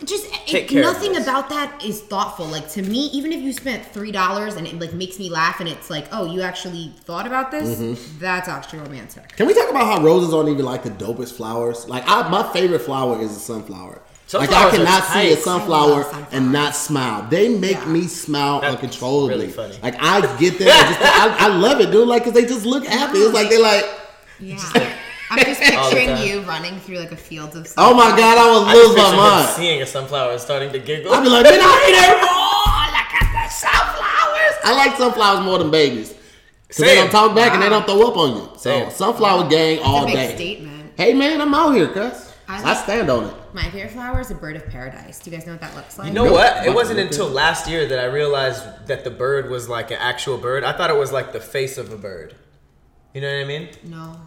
Just Take it, care nothing this. about that is thoughtful. Like to me, even if you spent three dollars and it like makes me laugh, and it's like, oh, you actually thought about this. Mm-hmm. That's actually romantic. Can we talk about how roses aren't even like the dopest flowers? Like, I, my favorite flower is a sunflower. like, I cannot see a tight. sunflower I love sunflowers. and not smile. They make Yeah. me smile That's uncontrollably. really funny. Like, I get that. I, just, I, I love it, dude. Like, because they just look happy. It's like they're like, Yeah. I'm just *laughs* picturing you running through like a fields of. Sunflowers. Oh my God, I would I just lose picture my mind. seeing a sunflower and starting to giggle. I'd be like, man, I hate it. *laughs* Oh, look at the sunflowers. I like sunflowers more than babies. Because they don't talk back and they don't throw up on you. So, Same. sunflower gang all That's a big day. statement. Hey, man, I'm out here, cuz. I I, stand on it. My favorite flower is a bird of paradise. Do you guys know what that looks like? You know Nope. what? It wasn't until last year that I realized that the bird was like an actual bird. I thought it was like the face of a bird. You know what I mean? No.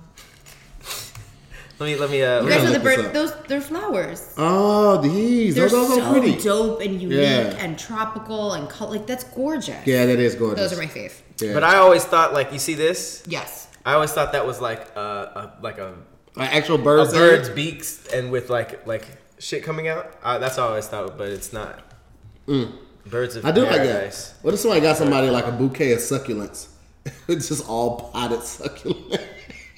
Let me let me uh. You let guys me- know the look this bird? Those they're flowers. Oh, these. They're Those, those so are pretty. dope and unique Yeah. and tropical and color. Like that's gorgeous. Yeah, that is gorgeous. Those are my fave. Yeah. But I always thought like you see this. Yes. I always thought that was like a, a like a, like actual a birds. bird's beaks and with like like shit coming out. Uh, that's all I always thought, but it's not. Birds of Mm. I do like paradise. that. What if somebody got somebody like a bouquet of succulents? it's *laughs* just all potted succulent.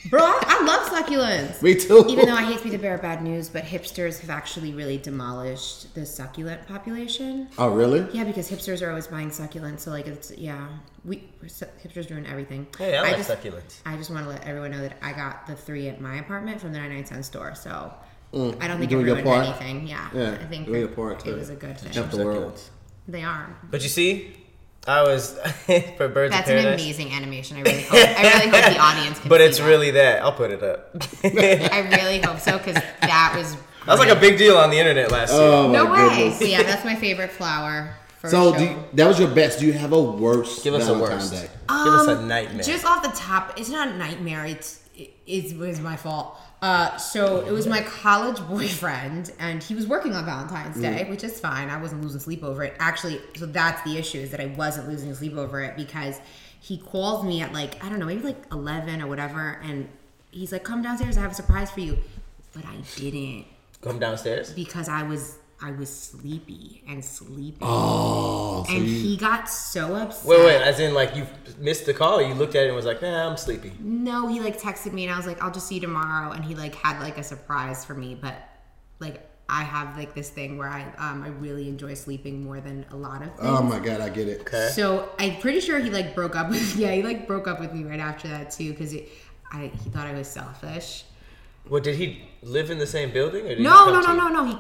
Bro, I love succulents. Me too. Even though I hate to be the bearer of bad news, but hipsters have actually really demolished the succulent population. Oh, really? Yeah, because hipsters are always buying succulents. So like, it's yeah, we hipsters doing everything. Hey, I like just, succulents. I just want to let everyone know that I got the three at my apartment from the 99 cent store. So Mm, I don't think you it doing your ruined part? anything. Yeah, Yeah, I think doing your it, part it was a good thing. Help the world. They are. But you see, I was *laughs* for birds That's of an amazing animation. I really hope. I really hope the *laughs* audience can. But see it's that. really that. I'll put it up. *laughs* I really hope so because that was. That was like a big deal on the internet last year. Oh, my No way. So yeah, that's my favorite flower. For So do you- that was your best. Do you have a worst Give us a Valentine's worst. Day? Give us a Um, nightmare. Just off the top, it's not a nightmare. It's it, it was my fault. Uh, so it was my college boyfriend, and he was working on Valentine's Mm. Day, which is fine. I wasn't losing sleep over it. Actually, so that's the issue is that I wasn't losing sleep over it because he calls me at like I don't know, maybe like eleven or whatever, and he's like, "Come downstairs, I have a surprise for you," but I didn't Come downstairs. because I was I was sleepy and sleeping, Oh, so and you, he got so upset. Wait, wait. As in, like you missed the call. You looked at it and was like, "Nah, I'm sleepy." No, he like texted me and I was like, I'll just see you tomorrow. And he like had like a surprise for me, but like I have like this thing where I um I really enjoy sleeping more than a lot of things. oh my god, I get it. Okay. So I'm pretty sure he like broke up with *laughs* yeah he like broke up with me right after that too because I he thought I was selfish. Well, did he live in the same building, or did he No, come no, to no, you? no, no. He,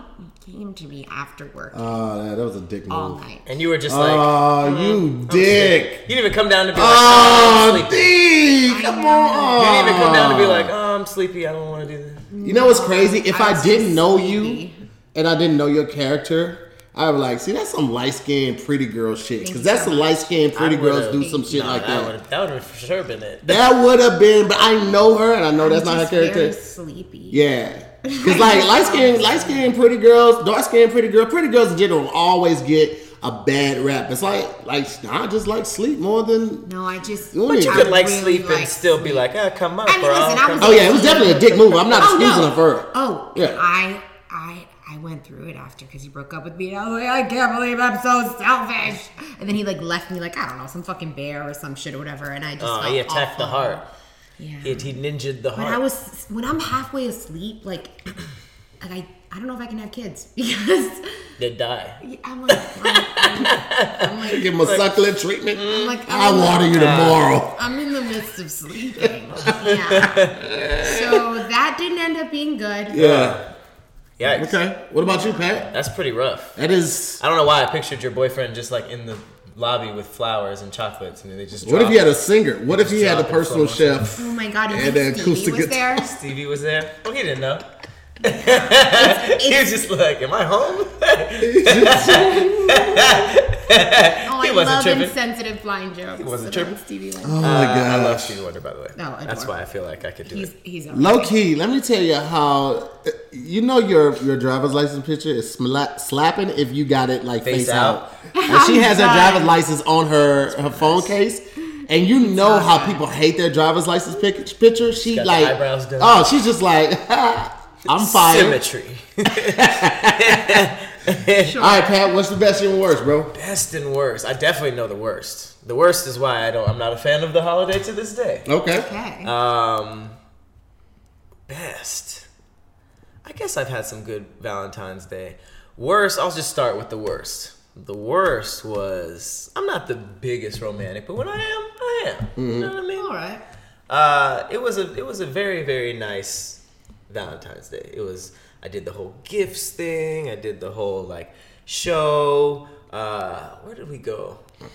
he came to me after work ah, Oh, that, that was a dick move. all night. And you were just like, Oh, you dick. You didn't even come down to be like, oh, Oh, I'm ah, sleepy. D, I come on. You didn't even come down to be like, oh, I'm sleepy. I don't want to do that. You know what's crazy? If I I, was didn't just know sleepy. you and I didn't know your character, I would be like, see, that's some light skinned pretty girl shit. Because that's so some light skinned pretty girls do some shit Nah, like that that. Would, that would have for sure been it. That would have been, but I know her and I know that's I'm not her just very character. sleepy. Yeah. Because *laughs* like light skinned, light skinned pretty girls, dark skinned pretty girl, pretty girls in general always get a bad rap. It's like like I just like sleep more than. No, I just. But But you I could like really sleep and like still be like, ah, come up, I mean, bro. listen, I was- Oh yeah, it was definitely a dick move. I'm not Oh, excusing no. her for it. Oh, Yeah. I, I, I went through it after because he broke up with me. And I was like, I can't believe I'm so selfish. And then he like left me like I don't know some fucking bear or some shit or whatever. And I just Oh, felt he attacked the heart. Yeah. He, he ninja'd the when heart. I was when I'm halfway asleep, like, *clears throat* like I, I don't know if I can have kids *laughs* because They die. I'm like, I'm, I'm like, Give him a succulent treatment. I'm like, I'll I'm, water you tomorrow. I'm in the midst of sleeping. Yeah. *laughs* So that didn't end up being good. Yeah. Yikes. Okay. What about you, Pat? That's pretty rough. That is. I don't know why I pictured your boyfriend just like in the lobby with flowers and chocolates, and they just. What if drop he had a singer? What if he had a personal chef? Oh my god, you And think Stevie acoustic was guitar. there? Stevie was there. Well, he didn't know. *laughs* he was just like, "Am I home?" *laughs* *laughs* Oh, He I wasn't love tripping. insensitive blind jokes. He wasn't tripping? Stevie Wonder. Oh my Uh, I love gosh. Stevie Wonder, by the way. No, That's why I feel like I could do He's it. he's a Low key, let me tell you how you know your your driver's license picture is sla- slapping if you got it like face, Face out. out. And she has her driver's license on her her phone case. And you know how people hate their driver's license pic- picture. She got the like, eyebrows done. oh, she's just like, I'm fired. Symmetry. *laughs* sure. All right, Pat, what's the best and worst, bro? Best and worst. I definitely know the worst. The worst is why I don't. I'm not a fan of the holiday to this day. Okay. Okay. Um, best. I guess I've had some good Valentine's Day. Worst. I'll just start with the worst. The worst was I'm not the biggest romantic, but when I am, I am. You know what I mean? All right. Uh, it was a it was a very very nice Valentine's Day. It was I did the whole gifts thing. I did the whole like show. Uh, where did we go? I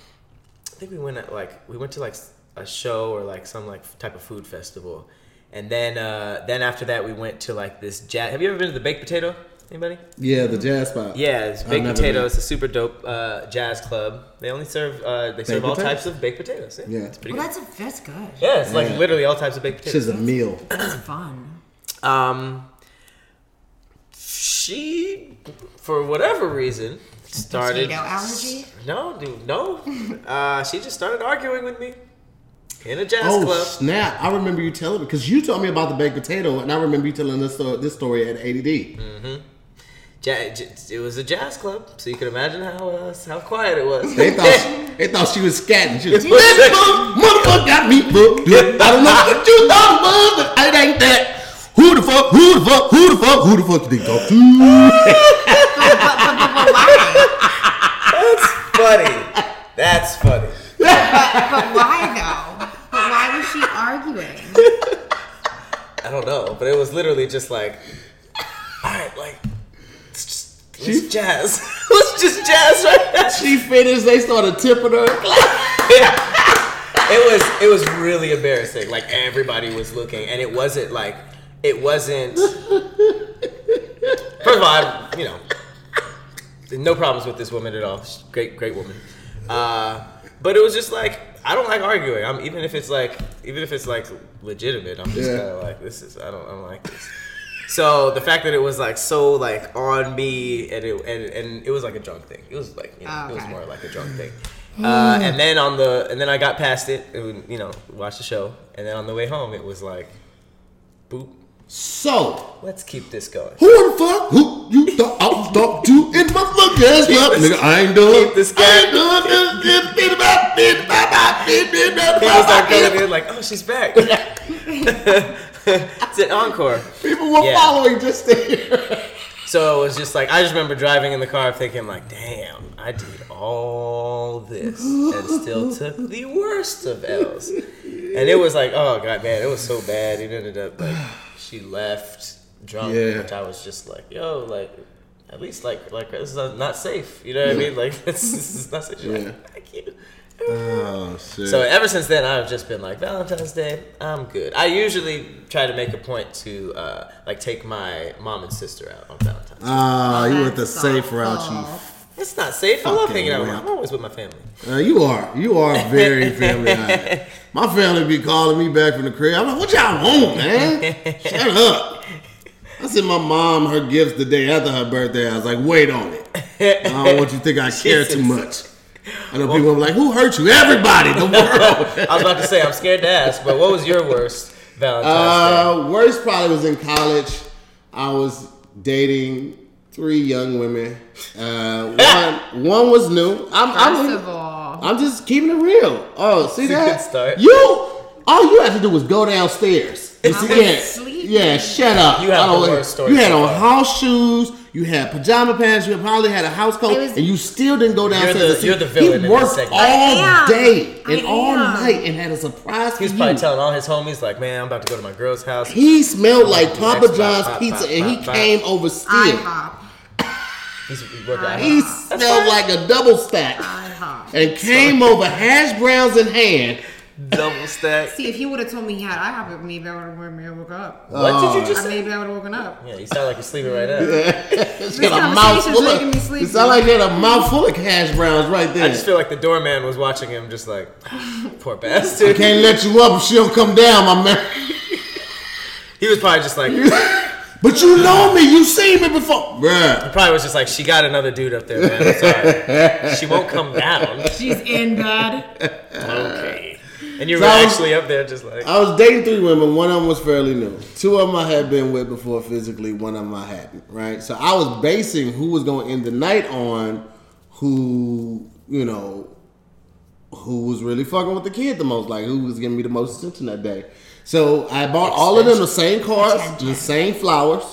think we went at like we went to like a show or like some like type of food festival, and then uh, then after that we went to like this jazz. Have you ever been to the Baked Potato? Anybody? Yeah, the jazz spot. Yeah, it's baked never potato. been. It's a super dope uh, jazz club. They only serve uh, they serve all potatoes? types of baked potatoes. Yeah, Yeah. it's pretty Well, good. that's a, that's good. Yeah, it's like literally all types of baked It's potatoes. just a meal. That's fun. Um, she, for whatever reason, started. Potato allergy. No, dude, no. *laughs* Uh, she just started arguing with me in a jazz Oh club. snap! I remember you telling me because you told me about the baked potato, and I remember you telling this story, this story at ADD. Ja- j- it was a jazz club, so you can imagine how uh, how quiet it was. They thought *laughs* she, they thought she was scatting. She was "This motherfucker got me booked. *laughs* I don't know what you thought it was, but it ain't that. Who the fuck? Who the fuck? Who the fuck? Who the fuck you think talk to? Why? funny. That's funny. But, but why though? But why was she arguing? I don't know, but it was literally just like, all right, like, let's just let's She- jazz. *laughs* let's just jazz right now. She finished. They started tipping her. Yeah. it was it was really embarrassing. Like everybody was looking, and it wasn't like it wasn't. First of all, I, you know, no problems with this woman at all. She's a great, great woman. Uh, but it was just like I don't like arguing. I'm even if it's like even if it's like legitimate. I'm just Yeah. kind of like this is I don't I don't like this. So the fact that it was like so like on me and it and, and it was like a drunk thing. It was like you know, Oh, it was more like a drunk thing. Uh, and then on the and then I got past it, and, you know, watched the show, and then on the way home it was like, boop. So Let's keep this going. who the fuck? Who you thought I was talking to in my fucking ass club? Nigga, I ain't done. keep this I ain't done. This, this, bit about, bit about, bit, bit People start bit. coming in like, oh, she's back. *laughs* *laughs* it's an encore. People were Yeah. following just there. So it was just like I just remember driving in the car thinking like, damn, I did all this and still took the worst of L's. And it was like, oh god, man, it was so bad. It ended up like she left drunk, Yeah. which I was just like, yo, like at least like like this is not safe. You know what I mean? Like this, *laughs* this is not safe. She's Yeah. like, thank you. Oh shit. So ever since then, I've just been like Valentine's Day. I'm good. I usually try to make a point to uh, like take my mom and sister out on Valentine's. Day. Ah, you went the safe route, awful. It's not safe. I love hanging out. with wimp. I'm always with my family. you. Uh, you are. You are very *laughs* family oriented. My family be calling me back from the crib. I'm like, what y'all want, man? Shut up. I sent my mom her gifts the day after her birthday. I was like, wait on it. I don't want you to think I *laughs* care too much. I know people are like, who hurt you? Everybody, the *laughs* world. I was about to say I'm scared to ask, but what was your worst Valentine's Uh, worst probably was in college. I was dating three young women. Uh, *laughs* one one was new. I'm, First I'm, of all, I'm just keeping it real. Oh, see It's a that? good start. You, all you had to do was go downstairs. You I see was sleeping. Yeah, shut up. You have the worst story You had on house shoes. You had pajama pants. You probably had a house coat, was- and you still didn't go downstairs. the- to see- you're the villain He this worked segment. all day and all night, and had a surprise for He was you. probably telling all his homies like, "Man, I'm about to go to my girl's house." He smelled like Papa John's bop, bop, pizza, bop, and he bop, bop. came over still. He's he worked. He smelled like a double stack, IHOP. and came over hash browns in hand Double stack. See, if he would have told me he had IHOP, maybe I would have maybe I woke up. What did you I just say? maybe I would have woken up. Yeah, you sound like you're sleeping right now. She got a conversation's mouthful making me of. sleepy. It sound like she had a mouthful of cash browns right there. I just feel like the doorman was watching him, just like *laughs* poor bastard. Can't let you up she don't come down, my man. *laughs* He was probably just like, *laughs* But you know me, you seen me before, bruh. probably was just like, she got another dude up there, man. I'm sorry. She won't come down. She's in bed. Okay. And you were So I was- actually up there, just like, I was dating three women. One of them was fairly new. Two of them I had been with before physically. One of them I hadn't. Right. So I was basing who was going to end the night on who you know who was really fucking with the kid the most, like who was giving me the most attention that day. So I bought all of them the same cards, the same flowers.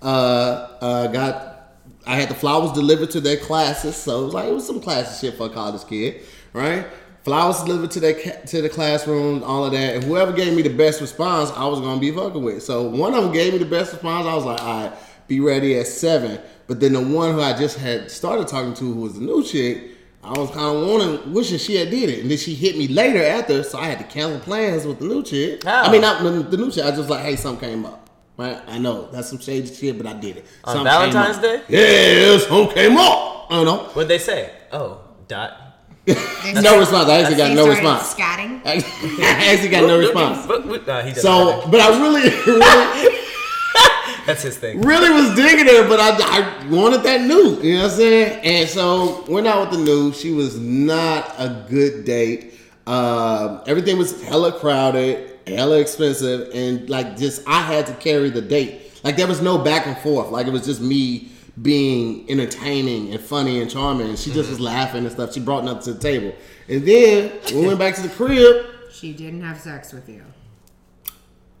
Uh, uh, got I had the flowers delivered to their classes, so it was like it was some classy shit for a college kid, right? Flowers delivered to ca- to the classroom, all of that, and whoever gave me the best response, I was gonna be fucking with. So one of them gave me the best response. I was like, all right, be ready at seven. But then the one who I just had started talking to, who was the new chick, I was kind of wanting, wishing she had did it, and then she hit me later after, so I had to cancel plans with the new chick. How? I mean, not the, the new chick. I just like, hey, something came up. Right, I know that's some shady shit, but I did it. On Something Valentine's. Day? Yeah, something came up. I don't know. what'd they say? Oh, dot. No response. I actually got no response. Scatting. *laughs* I actually got no response. But- but- he So, but I really, *laughs* really. *laughs* That's his thing. really was digging her, but I, I wanted that new. You know what I'm saying? And so went out with the new. She was not a good date. Um, everything was hella crowded, hella expensive, and like just I had to carry the date. Like there was no back and forth. Like it was just me being entertaining and funny and charming. And she just mm-hmm. was laughing and stuff. She brought nothing to the table. And then we went back to the crib. She didn't have sex with you.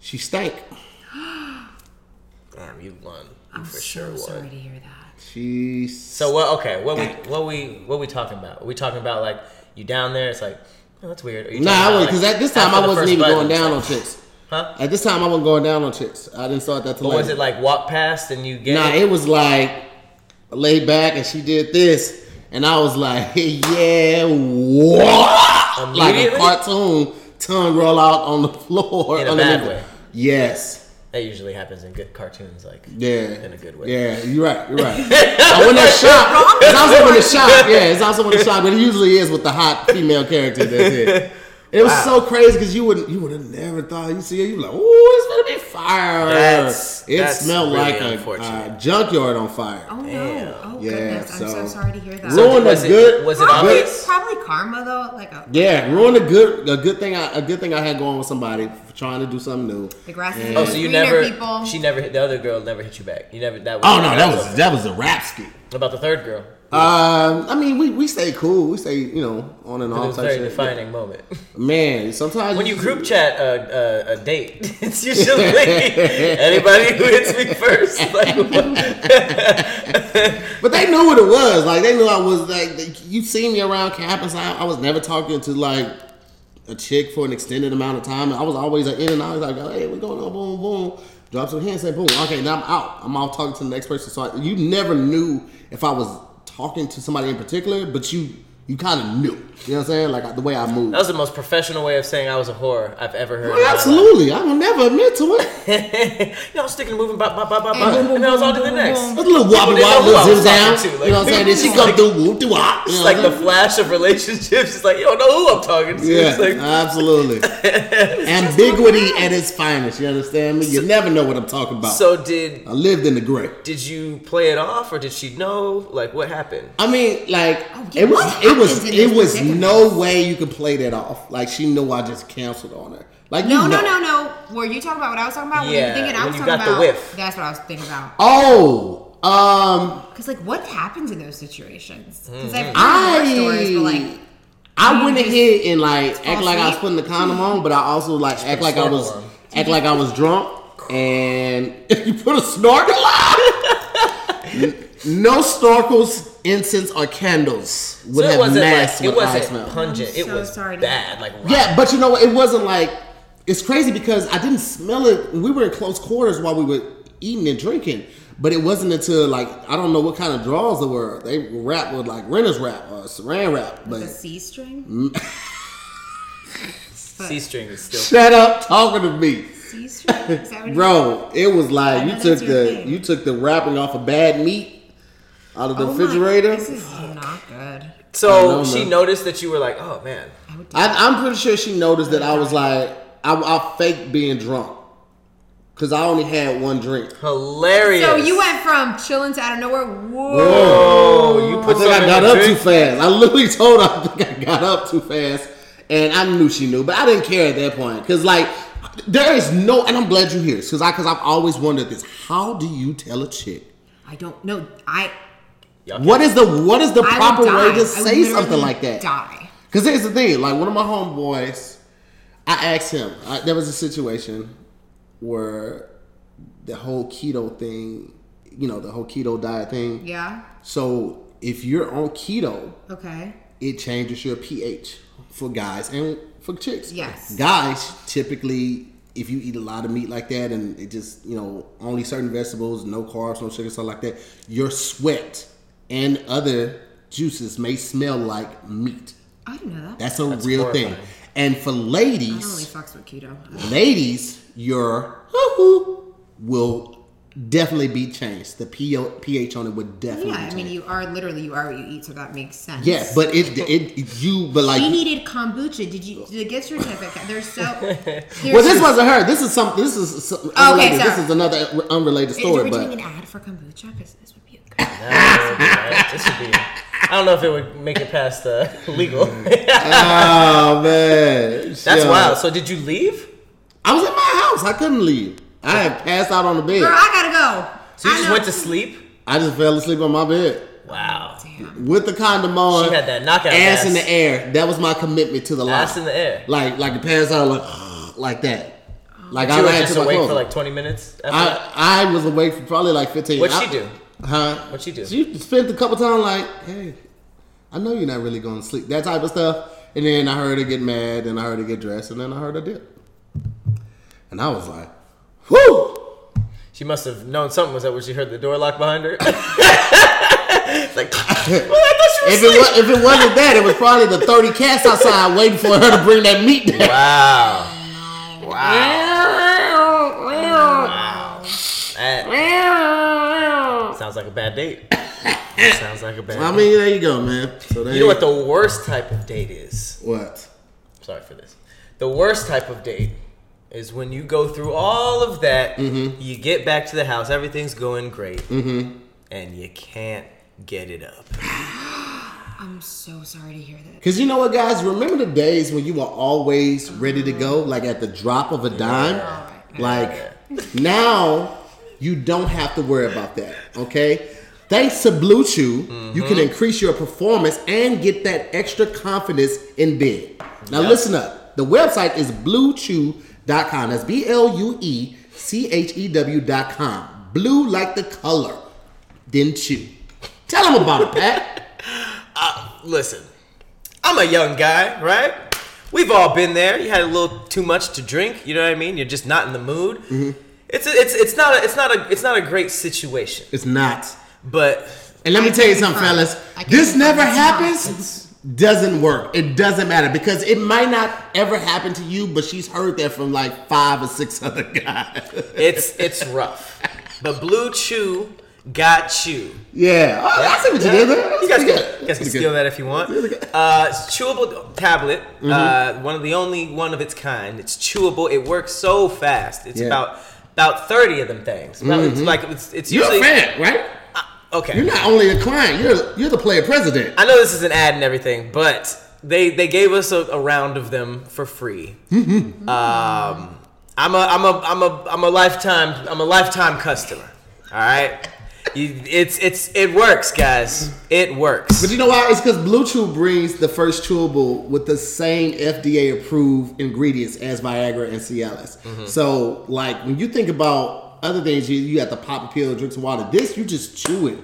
She stank. Damn, you won. You I'm for so sure won. sorry to hear that. She So what? Okay, what we what we what we talking about? Are we talking about like you down there? It's like oh, that's weird. Are you Nah, talking I about, was because like, at this time after I the wasn't first even button, going it's down like- on chicks. Huh? At this time I wasn't going down on chicks. I didn't start that till But was later. it like walk past and you get? Nah, it was like laid back and she did this, and I was like, *laughs* yeah, what? Like a cartoon, tongue roll out on the floor. In a *laughs* bad way. Yes. that usually happens in good cartoons, like Yeah. in a good way. Yeah, you're right. You're right. *laughs* I went that shop. It's also in the shop. Yeah, it's also in the shop, but it usually is with the hot female character. That's it. It was so crazy because you wouldn't you would have never thought you see it. You be like, "Ooh, it's gonna be fire!" That's- it that's smelled really like a, unfortunate. a junkyard on fire. Oh Damn. no! Oh Yeah, goodness! I'm so so- sorry to hear that. Ruined was a it- good. was it probably, obvious? probably karma though. Like a Yeah, ruined a good a good thing. I, a good thing I had going with somebody trying to do something new. the grass is Yeah. Oh, so you greener, never? people. She never. hit The other girl never hit you back. You never. That was. Oh no, that was that was a rap ski. What about the third girl. Um, I mean, we we stay cool. We stay you know on and off. a type very shit. defining moment. *laughs* Man, sometimes When you group chat a, a, a date, *laughs* it's usually *laughs* anybody who hits me first. Like, But they knew what it was. Like they knew I was like you see me around campus. I, I was never talking to like a chick for an extended amount of time. I was always like, in and out. Like, hey, what's going on? Boom, boom. Drop some hints. Say, boom. Okay, now I'm out. I'm out talking to the next person. So I, you never knew if I was talking to somebody in particular, but you you kind of knew. You know what I'm saying? Like the way I moved. that was the most professional way of saying I was a whore I've ever heard. in my life. Absolutely. I will never admit to it. you know, I was sticking moving, bop, bop, bop, bop, And bop, and then I was boom, on to the next. boom, That's a little wobbly People didn't know wobble, who I was zip down. to, like- you know what I'm saying? Then she *laughs* come through, whoop de wop. It's like the flash of relationships. It's like you don't know who I'm talking to. Yeah, like, absolutely. *laughs* Ambiguity at its finest. You understand me? You never know what I'm talking about. so did I lived in the gray. did you play it off or did she know? Like what happened? I mean, like oh, it was, what it was, it was predicaments? no way you could play that off. Like she knew I just canceled on her. Like No, no, know. no, no. Were you talking about what I was talking about? Were Yeah, you thinking I when was you talking got the about? whiff. That's what I was thinking about. Oh, um, Because like, what happens in those situations? Because I've heard I- horror stories, but like, I You went just ahead and like fall act like I was putting the condom on, but I also like act like I was act like I was drunk and *laughs* you put a snorkel on. *laughs* no snorkels, incense, or candles would so have wasn't masked like it what I wasn't smelled. pungent. I'm it so was sorry bad. Like Yeah, but you know what? It wasn't like it's crazy because I didn't smell it. We were in close quarters while we were eating and drinking, but it wasn't until like I don't know what kind of draws they were. They were wrapped with like Reynolds Wrap or saran wrap, but the C string. Mm. *laughs* C string is still. Shut up talking to me. C string? Is that what *laughs* it Bro, it was like you took the thing. you took the wrapping off of bad meat out of the Oh my- refrigerator. This is not good. So she noticed that you were like, oh man. I would do I, I'm pretty sure she noticed that I was like I, I faked being drunk because I only had one drink. Hilarious. So you went from chilling to out of nowhere. Whoa. Oh, you I put think I got up the too fast. I literally told her I think I got up too fast, and I knew she knew, but I didn't care at that point because like there is no, and I'm glad you're here because I because I've always wondered this: How do you tell a chick? I don't know. I. Y'all What is the what is the I proper way to say something like that? Die. Because here's the thing: like one of my homeboys, I asked him. I, there was a situation where the whole keto thing, you know, the whole keto diet thing. Yeah. So if you're on keto, Okay. it changes your pH for guys and for chicks. Yes. Guys typically, if you eat a lot of meat like that and it just, you know, only certain vegetables, no carbs, no sugar, stuff like that, your sweat and other juices may smell like meat. I didn't know that. That's a That's real horrifying. thing. And for I don't really ladies, fucks with keto. ladies, your hoo-hoo will definitely be changed. The PO pH on it would definitely Yeah, be I mean, you are literally you are what you eat, so that makes sense. yeah, but it, it, you, but like, She needed kombucha. Did you the gift certificate? They're so. *laughs* Well, this wasn't her. This is some. This is some, Okay, unrelated. This is another unrelated Are story. we doing But an ad for kombucha? Because this would be a good. Right? This would be. I don't know if it would make it past the *laughs* legal. *laughs* oh man, That's Yo. wild. So did you leave? I was at my house. I couldn't leave. I had passed out on the bed. Girl, I gotta go. So you I just know. went to sleep? I just fell asleep on my bed Wow. Damn. with the condom on. She had that knockout ass in the air. That was my commitment to the life. Ass in the air. Like like the pass out like *sighs* like that. Like You I were just to my awake for like 20 minutes? After that? I I was awake for probably like fifteen. What'd she I- do? Huh? What'd she do? She spent a couple times like, hey, I know you're not really going to sleep. That type of stuff. And then I heard her get mad, and I heard her get dressed, and then I heard her dip. And I was like, whoo! She must have known something was that when she heard the door lock behind her. *laughs* Like, *laughs* *laughs* well, I thought If she was it, was, if it wasn't that, it was probably the 30 cats outside waiting for her to bring that meat down. Wow. Wow. Sounds like a bad date. *laughs* sounds like a bad I mean, there you go, man. So there You know what the worst type of date is? What? Sorry for this. The worst type of date is when you go through all of that, Mm-hmm. you get back to the house, everything's going great, and you can't get it up. *gasps* I'm so sorry to hear that. Because you know what, guys? Remember the days when you were always ready to go, like at the drop of a dime? Like now, you don't have to worry about that. Okay. Thanks to Blue Chew, you can increase your performance and get that extra confidence in bed. Now, Yep. listen up. The website is bluechew.com. That's B L U E C H E W.com. Blue like the color, then chew. Tell them about it, Pat. *laughs* Listen, I'm a young guy, right? We've all been there. You had a little too much to drink. You know what I mean? You're just not in the mood. Mm-hmm. It's a, it's it's not a, it's not a it's not a great situation. It's not. But And let me tell you something, fellas. This never it's happens. Doesn't work. It doesn't matter because it might not ever happen to you, but she's heard that from like five or six *laughs* other guys. it's it's rough. But Blue Chew got you. yeah. Oh, I see what you did there. You guys can, pretty you guys can good. steal that if you want. Uh, it's chewable tablet. Uh, one of the only one of its kind. It's chewable. It works so fast. It's Yeah. about about thirty of them things. About- It's like it's, it's You're usually a fan, right? okay. You're not only a client. You're you're the player president. I know this is an ad and everything, but they they gave us a, a round of them for free. um, I'm a I'm a I'm a I'm a lifetime I'm a lifetime customer. All right, you, it's it's it works, guys. It works. But you know why? It's because Blue Chew brings the first chewable with the same FDA approved ingredients as Viagra and Cialis. Mm-hmm. So, like, when you think about other things, you, you have to pop a pill, drink some water. This, you just chew it.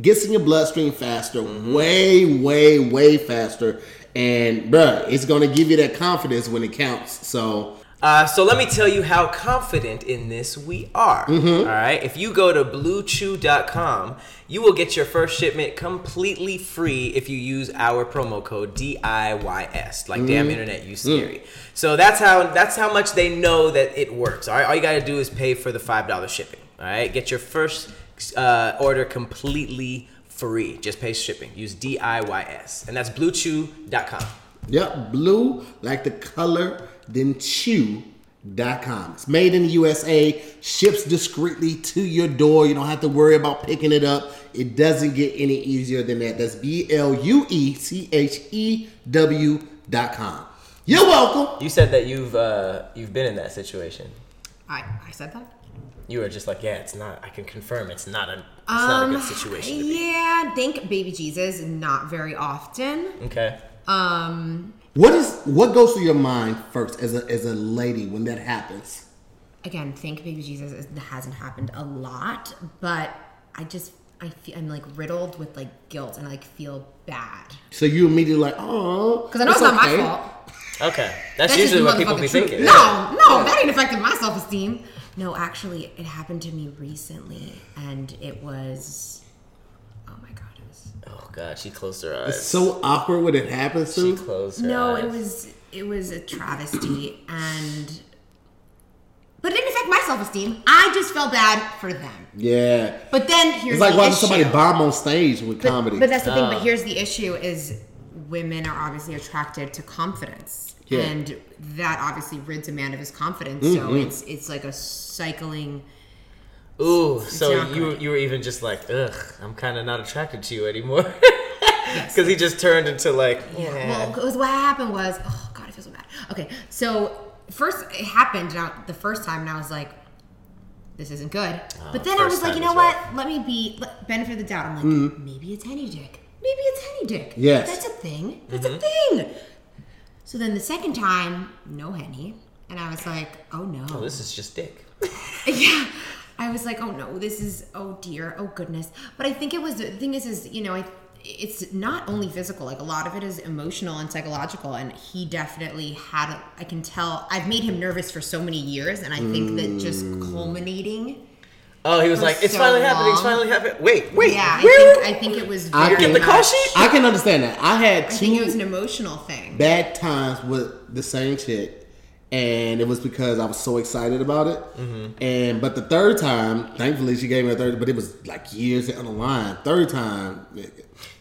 Gets in your bloodstream faster, Mm-hmm. way, way, way faster. And, bruh, it's going to give you that confidence when it counts. So, Uh, so let me tell you how confident in this we are. Mm-hmm. All right. If you go to bluechew.com, you will get your first shipment completely free if you use our promo code DIYS. Like Mm-hmm. damn internet, you Mm. scary. So that's how that's how much they know that it works. All right. All you got to do is pay for the five dollar shipping. All right. Get your first uh, order completely free. Just pay shipping. Use DIYS, and that's bluechew.com. Yep, blue like the color, then chew.com. It's made in the USA, ships discreetly to your door. You don't have to worry about picking it up. It doesn't get any easier than that. That's B L U E C H E W dot com. You're welcome. You said that you've uh, you've been in that situation. I, I said that. You were just like, yeah, it's not. I can confirm it's not a it's not a good situation. To be. Um, Yeah, thank baby Jesus not very often. Okay. Um, What is what goes through your mind first as a as a lady when that happens? again, thank baby Jesus It hasn't happened a lot, but I just I feel I'm like riddled with like guilt and I like feel bad So you immediately like, oh, because I know it's, not my fault. Okay. That's, That's usually what people motherfucking be truth. thinking. No, no, that ain't affecting my self esteem. No, actually, it happened to me recently, and it was. Oh my god, it was. Oh god, she closed her eyes. It's eyes. so awkward when it happens To. she to. closed her No, eyes. it was it was a travesty, and but it didn't affect my self esteem. I just felt bad for them. Yeah. But then here's It's like the watching issue. somebody bomb on stage with But, comedy. but that's the thing. But here's the issue: is women are obviously attracted to confidence, Yeah. and that obviously rids a man of his confidence. So Mhm. it's it's like a cycling. Ooh, so you good. you were even just like, ugh, I'm kind of not attracted to you anymore. Because he just turned into like, yeah. Well, because what happened was, oh god, I feel so bad. Okay, so first it happened now the first time, and I was like, this isn't good. Oh, but then I was like, you know what? rough. Let me be let, benefit of the doubt. I'm like, mm-hmm. maybe it's henny dick. Maybe it's henny dick. Yes. that's a thing. That's a mm-hmm. thing. So then the second time, no henny, and I was like, oh no. Oh, this is just dick. *laughs* yeah i was like oh no this is oh dear oh goodness but i think it was the thing is is you know i it's not only physical like a lot of it is emotional and psychological and he definitely had a, i can tell i've made him nervous for so many years and i think that just mm. culminating Oh, he was like, it's so finally happening. It's finally happening. Wait, wait. yeah where? I think, I think it was I very can- Get the call sheet? I can understand that. I had i think it was an emotional thing bad times with the same chick, and it was because I was so excited about it. Mm-hmm. And but the third time, thankfully, she gave me a third, but it was like years down the line. Third time,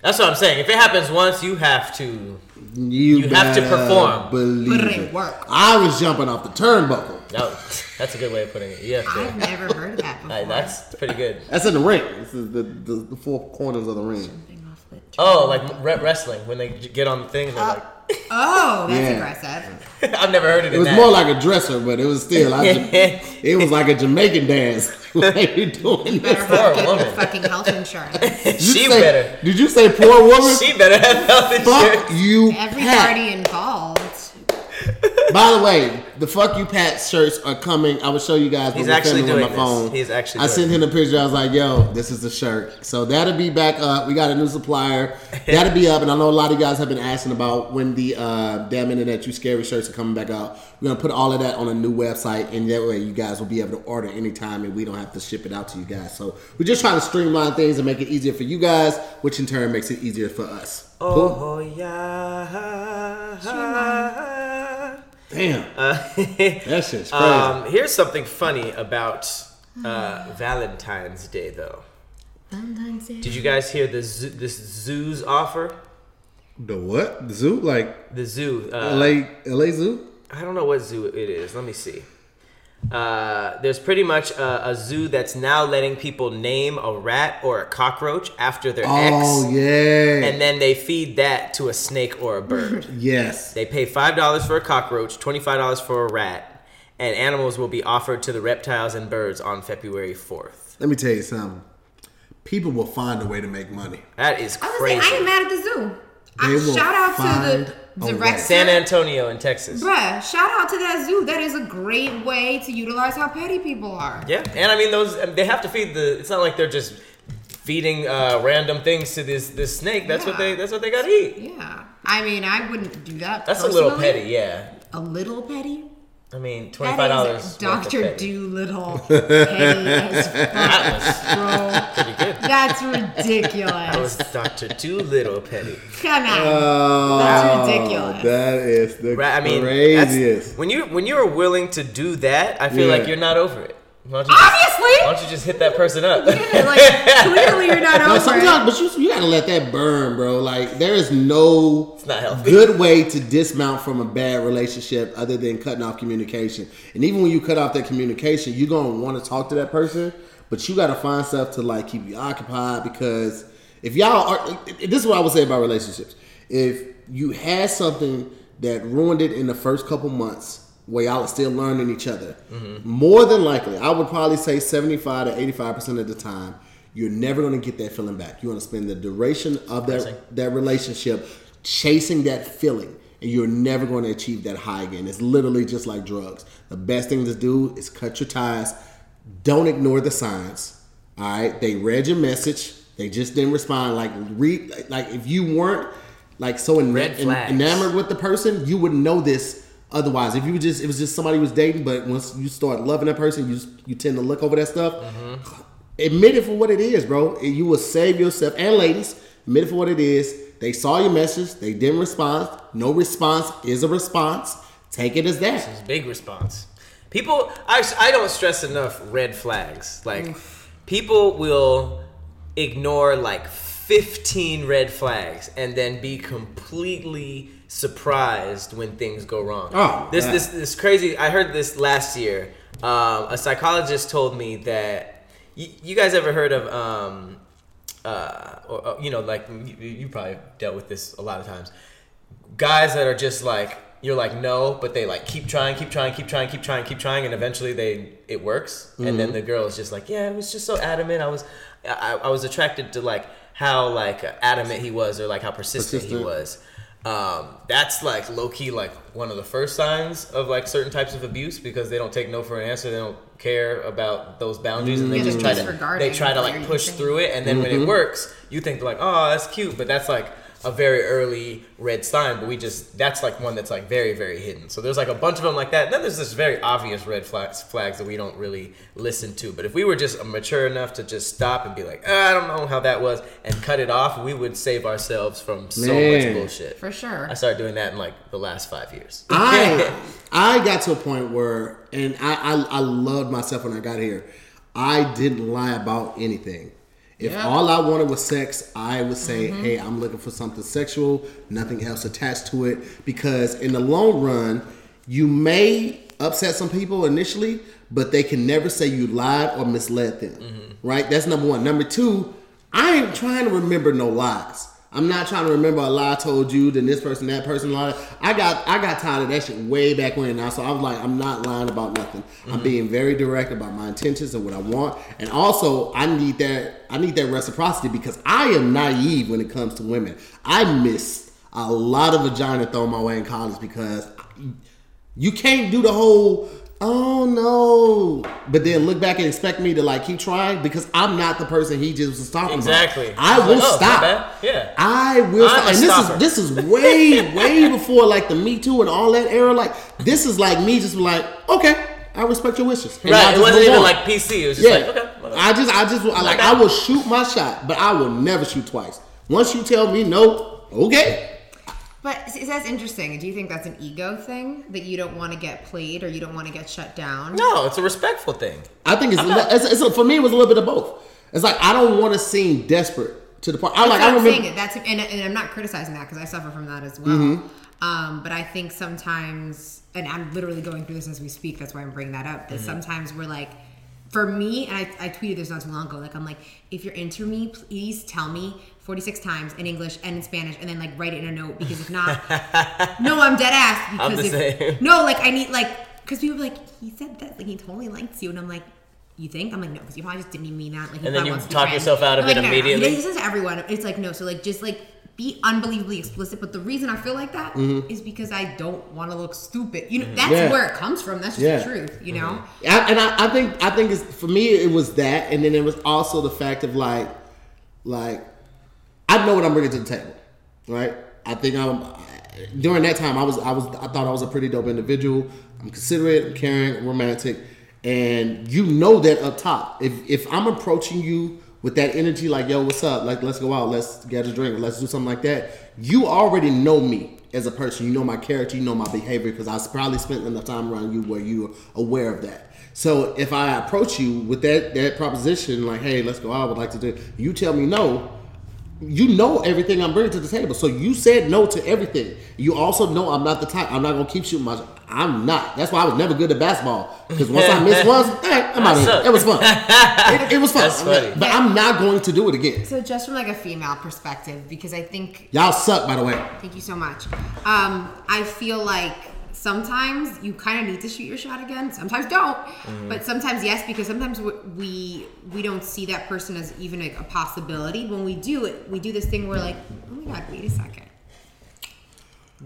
That's what I'm saying. If it happens once, you have to. you, You have to perform. Believe Put it in work. I was jumping off the turnbuckle. No, *laughs* that's a good way of putting it. You have to. i've never heard of that before Like, that's pretty good. That's in the ring. This is the, the, the four corners of the ring. Jumping off the Oh, like re- wrestling when they get on the thing and they're like, oh that's Yeah. aggressive *laughs* I've never heard it It was that. more like a dresser, but it was still. I ju- *laughs* it was like a Jamaican dance. *laughs* like you doing better this. Poor have good woman. fucking health insurance Did you she say- better. Did you say poor woman? She better have health Fuck insurance. you, every Pat. party involved By the way, the fuck you Pat shirts are coming. I will show you guys. when He's we're actually doing on my this. phone. He's actually I sent him a picture. I was like, "Yo, this is the shirt." So that'll be back up. We got a new supplier. That'll be up, and I know a lot of you guys have been asking about when the uh, damn internet you scary shirts are coming back out. We're gonna put all of that on a new website, and that way you guys will be able to order anytime, and we don't have to ship it out to you guys. So we're just trying to streamline things and make it easier for you guys, which in turn makes it easier for us. Cool? Oh yeah. Damn, Uh, *laughs* that shit's crazy. um, here's something funny about uh, Valentine's Day, though. Valentine's Day. Did you guys hear the zoo, this zoo's offer? the what? The zoo? Like The zoo. Uh, LA, LA Zoo? I don't know what zoo it is. Let me see. Uh, there's pretty much a, a zoo that's now letting people name a rat or a cockroach after their Oh ex, yeah. and then they feed that to a snake or a bird. *laughs* yes. they pay five dollars for a cockroach, twenty five dollars for a rat, and animals will be offered to the reptiles and birds on February fourth. Let me tell you something. People will find a way to make money. That is I was say, crazy. I ain't mad at the zoo. I, They will shout out to the a director. San Antonio in Texas. Bruh, shout out to that zoo. That is a great way to utilize how petty people are. Yeah, and I mean those they have to feed the. It's not like they're just feeding uh, random things to this this snake. That's what they that's what they got to eat. Yeah. I mean, I wouldn't do that. That's a little petty, yeah. A little petty? I mean, twenty five dollars. Doctor Dolittle *laughs* petty as fuck, bro. Pretty good. That's ridiculous. *laughs* That was Doctor Dolittle Petty. Come on. Oh, That's ridiculous. That is the Right, I mean, craziest. when you when you're willing to do that, I feel Yeah. like you're not over it. Why don't, you just, Obviously. why don't you just hit that person up? *laughs* Yeah, like clearly you're not *laughs* No, over sometimes, it. but you, you gotta let that burn, bro. Like there is no It's not good way to dismount from a bad relationship other than cutting off communication. And even when you cut off that communication, you're gonna want to talk to that person, but you gotta find stuff to like keep you occupied because if y'all are, this is what I would say about relationships. If you had something that ruined it in the first couple months. Where y'all are still learning each other. Mm-hmm. More than likely, I would probably say 75 to 85% of the time, you're never going to get that feeling back. You're going to spend the duration of that, that relationship chasing that feeling, and you're never going to achieve that high again. It's literally just like drugs. The best thing to do is cut your ties. Don't ignore the signs. All right, they read your message. They just didn't respond. Like read, like if you weren't like so en- en- enamored with the person, you wouldn't know this otherwise. If you were just, it was just somebody was dating, but once you start loving that person, you you tend to look over that stuff. Mm-hmm. Admit it for what it is, bro. You will save yourself and ladies. Admit it for what it is. They saw your message. They didn't respond. No response is a response. Take it as that. Big response. People, I, I don't stress enough red flags. Like, people will ignore like 15 red flags and then be completely surprised when things go wrong. Oh, this, this, this crazy. I heard this last year. Um, a psychologist told me that you, you guys ever heard of um, uh, or, uh, you know, like you, you probably dealt with this a lot of times. Guys that are just like you're like no, but they like keep trying, keep trying, keep trying, keep trying, keep trying, and eventually they it works. And Mm-hmm. then the girl is just like, yeah, it was just so adamant. I was, I, I was attracted to like how like adamant he was, or like how persistent, he was. Um, that's like low key like one of the first signs of like certain types of abuse because they don't take no for an answer. They don't care about those boundaries and they Yeah, just try to they try to like push through it and then when Mm-hmm. it works you think like oh that's cute but that's like a very early red sign but we just that's like one that's like very very hidden so there's like a bunch of them like that and then there's this very obvious red flags flags that we don't really listen to but if we were just mature enough to just stop and be like "Ah, i don't know how that was and cut it off we would save ourselves from so much bullshit For sure. i started doing that in like the last five years I *laughs* I got to a point where, and I, I I loved myself when I got here. I didn't lie about anything. If Yeah. all I wanted was sex, I would say, mm-hmm. "Hey, I'm looking for something sexual, nothing else attached to it." Because in the long run, you may upset some people initially, but they can never say you lied or misled them. Mm-hmm. Right? That's number one. Number two, I ain't trying to remember no lies. I'm not trying to remember a lie I told you, then this person, that person lied. I got I got tired of that shit way back when now. So I was like, I'm not lying about nothing. I'm mm-hmm. being very direct about my intentions and what I want. And also I need that I need that reciprocity because I am naive when it comes to women. I missed a lot of vagina thrown my way in college because you can't do the whole oh no but then look back and expect me to like keep trying because i'm not the person he just was talking Exactly. about i will like, oh, stop. Yeah. i will stop and this stopper. is this is way *laughs* way before like the me too and all that era like this is like me just like okay i respect your wishes And right it wasn't even on. like pc it was just yeah like okay whatever. i just i just I, like i will shoot my shot but i will never shoot twice once you tell me no okay But see, that's interesting. Do you think that's an ego thing that you don't want to get played or you don't want to get shut down? no it's a respectful thing I think it's, not- it's, it's for me. It was a little bit of both. It's like I don't want to seem desperate to the point. I That's like. I remember. saying it. That's and, and I'm not criticizing that because I suffer from that as well. Mm-hmm. Um, but I think sometimes, and I'm literally going through this as we speak. That's why I'm bringing that up. Mm-hmm. That sometimes we're like, for me, and I, I tweeted this not too long ago. Like I'm like, if you're into me, please tell me 46 times in English and in Spanish, and then like write it in a note because if not, *laughs* no, I'm dead ass. Because I'm the if, same. no, like I need like because people are like he said that like he totally likes you, and I'm like. You think? I'm like, no, because he probably just didn't even mean that. Like, he And then you talk yourself out of I'm it like, no, no, no. immediately? He does this to everyone. It's like, no, so like, just like be unbelievably explicit. But the reason I feel like that is because I don't want to look stupid. You know, that's Mm-hmm. Yeah. where it comes from. That's just Yeah. the truth, you know? I, and I, I think I think it's for me. It was that, and then it was also the fact of like, like I know what I'm bringing to the table, right? I think I'm. during that time, I was I was I thought I was a pretty dope individual. I'm considerate, I'm caring, I'm romantic, and you know that up top. If if I'm approaching you with that energy, like yo, what's up? Like let's go out, let's get a drink, let's do something like that. You already know me as a person. You know my character, you know my behavior because I probably spent enough time around you where you're aware of that. So if I approach you with that that proposition, like, hey, let's go out, I would like to do, you tell me no, you know everything I'm bringing to the table. So you said no to everything. You also know I'm not the type. I'm not gonna keep shooting my. I'm not. That's why I was never good at basketball. Because once I missed *laughs* once, eh, I'm out of here. It was fun. It, it was fun. That's funny. But I'm not going to do it again. So just from like a female perspective, because I think Y'all suck, by the way. Thank you so much. Um, I feel like sometimes you kind of need to shoot your shot again. Sometimes don't, mm-hmm. but sometimes yes, because sometimes we- we we don't see that person as even like a possibility. When we do it, we do this thing where like, oh my god, wait a second.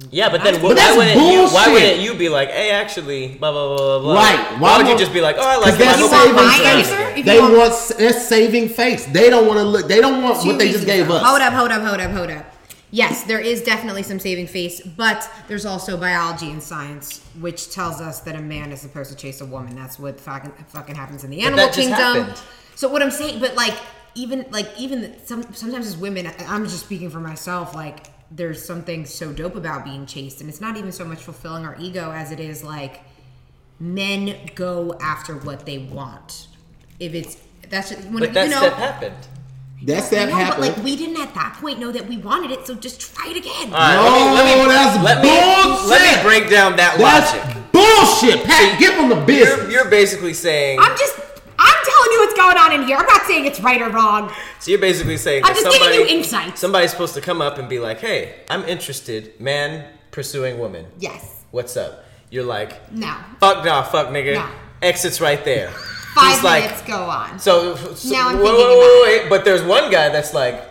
Yeah, but then But why wouldn't you? Why wouldn't you be like, hey, actually, blah blah blah blah blah? Right. Why, Why would you just be like, oh, I like Because him. that's saving my understands face. answer? They you want- want that's saving face. They don't want to look. They don't want what they just gave though. us. Hold up, hold up, hold up, hold up. Yes, there is definitely some saving face, but there's also biology and science, which tells us that a man is supposed to chase a woman. That's what fucking, fucking happens in the animal kingdom. So what I'm saying, but like even like even the- some sometimes as women, I'm just speaking for myself. Like there's something so dope about being chased, and it's not even so much fulfilling our ego as it is like men go after what they want. If it's that's just, when But that you know, step happened. That's that no, but like we didn't at that point know that we wanted it, so just try it again. All right, No, let me, let me, that's let me, bullshit. let me break down that That's logic. bullshit. Pat, give them the You're, you're basically saying, I'm just I'm telling you what's going on in here. I'm not saying it's right or wrong. so you're basically saying I'm that just giving you insights. somebody's supposed to come up and be like, hey, I'm interested, man pursuing woman. Yes. What's up? You're like, No. fuck nah, fuck nigga. No. Exits right there. *laughs* Five He's like, minutes go on. So, so Now I'm whoa, thinking whoa, whoa, it. wait, but there's one guy that's like,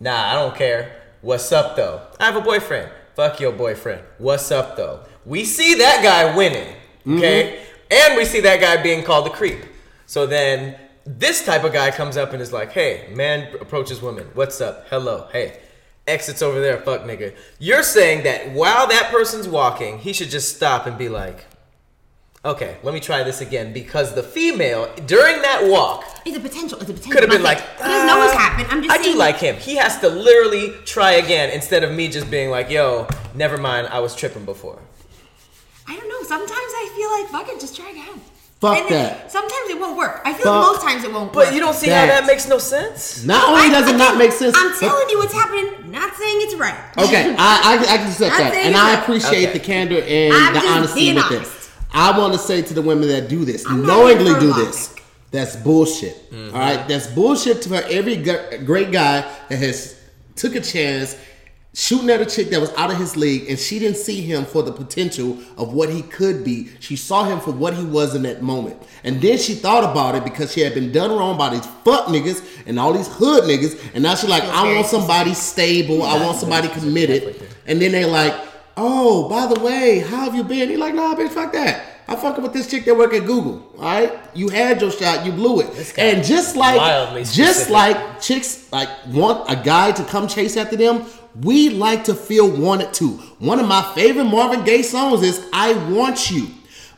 nah, I don't care. What's up though? I have a boyfriend. Fuck your boyfriend. What's up though? We see that guy winning, okay, mm-hmm. and we see that guy being called a creep. So then this type of guy comes up and is like, hey, man approaches woman. What's up? Hello. Hey. Exits over there, fuck nigga. You're saying that while that person's walking, he should just stop and be like, okay, let me try this again because the female during that walk It's a potential. It's a potential. could have been I'm like, not saying- it doesn't always "Ah, happen. I'm just I saying. do like him. He has to literally try again instead of me just being like, yo, never mind, I was tripping before. I don't know. Sometimes I feel like fuck it, just try again. Fuck And then that. Sometimes it won't work. I feel Fuck like most times it won't work. But you don't see That- how that makes no sense? Not only I- does it not make sense. I'm but- telling you what's happening. Not saying it's right. Okay, I, I, I can accept that, and I appreciate Okay. the candor and I'm the honesty being with honest. it. I want to say to the women that do this, I'm knowingly do this, that's bullshit. Mm-hmm. all right, that's bullshit to every great guy that has took a chance shooting at a chick that was out of his league, and she didn't see him for the potential of what he could be. She saw him for what he was in that moment, and then she thought about it because she had been done wrong by these fuck niggas and all these hood niggas, and now she's like, Feels I want somebody stable, I want somebody committed, and then they're like, oh, by the way, how have you been? You're like, nah, bitch, fuck that. I fucking with this chick that work at Google. All right, you had your shot, you blew it, and just like, just like chicks like want a guy to come chase after them. We like to feel wanted too. One of my favorite Marvin Gaye songs is "I Want You,"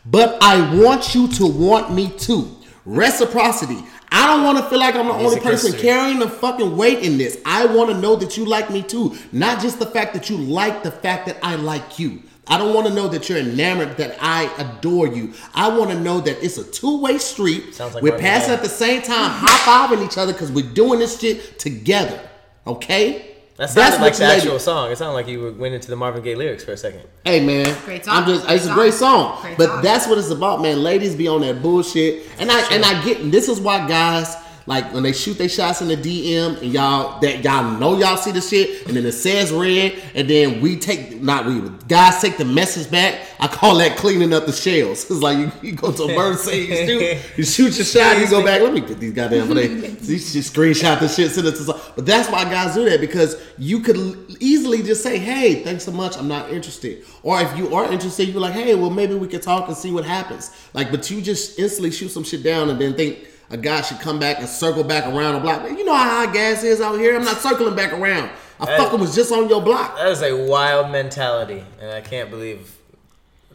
but I want you to want me too. Reciprocity. I don't want to feel like I'm the only person carrying the fucking weight in this. I want to know that you like me too, not just the fact that you like the fact that I like you. I don't want to know that you're enamored, that I adore you. I want to know that it's a two-way street. Sounds like we're passing at the same time, high fiving each other because we're doing this shit together. Okay? That sounded like what the actual ladies- song. It sounded like you went into the Marvin Gaye lyrics for a second. Hey man, Great song. I'm just Great it's a great song, Great but song. that's what it's about, man. Ladies be on that bullshit, and I and I get this is why guys like when they shoot their shots in the DM and y'all that y'all know y'all see the shit, and then it says red, and then we take not we guys take the message back. I call that cleaning up the shells. *laughs* It's like you, you go to a scene, you shoot, you shoot your shot, you go back. Let me get these goddamn, they you just screenshot the shit, send it to. some- But that's why guys do that because you could easily just say, "Hey, thanks so much, I'm not interested." Or if you are interested, you're like, "Hey, well maybe we could talk and see what happens." Like, but you just instantly shoot some shit down and then think a guy should come back and circle back around and block. You know how high gas is out here. I'm not circling back around. I fucking was just on your block. That is a wild mentality, and I can't believe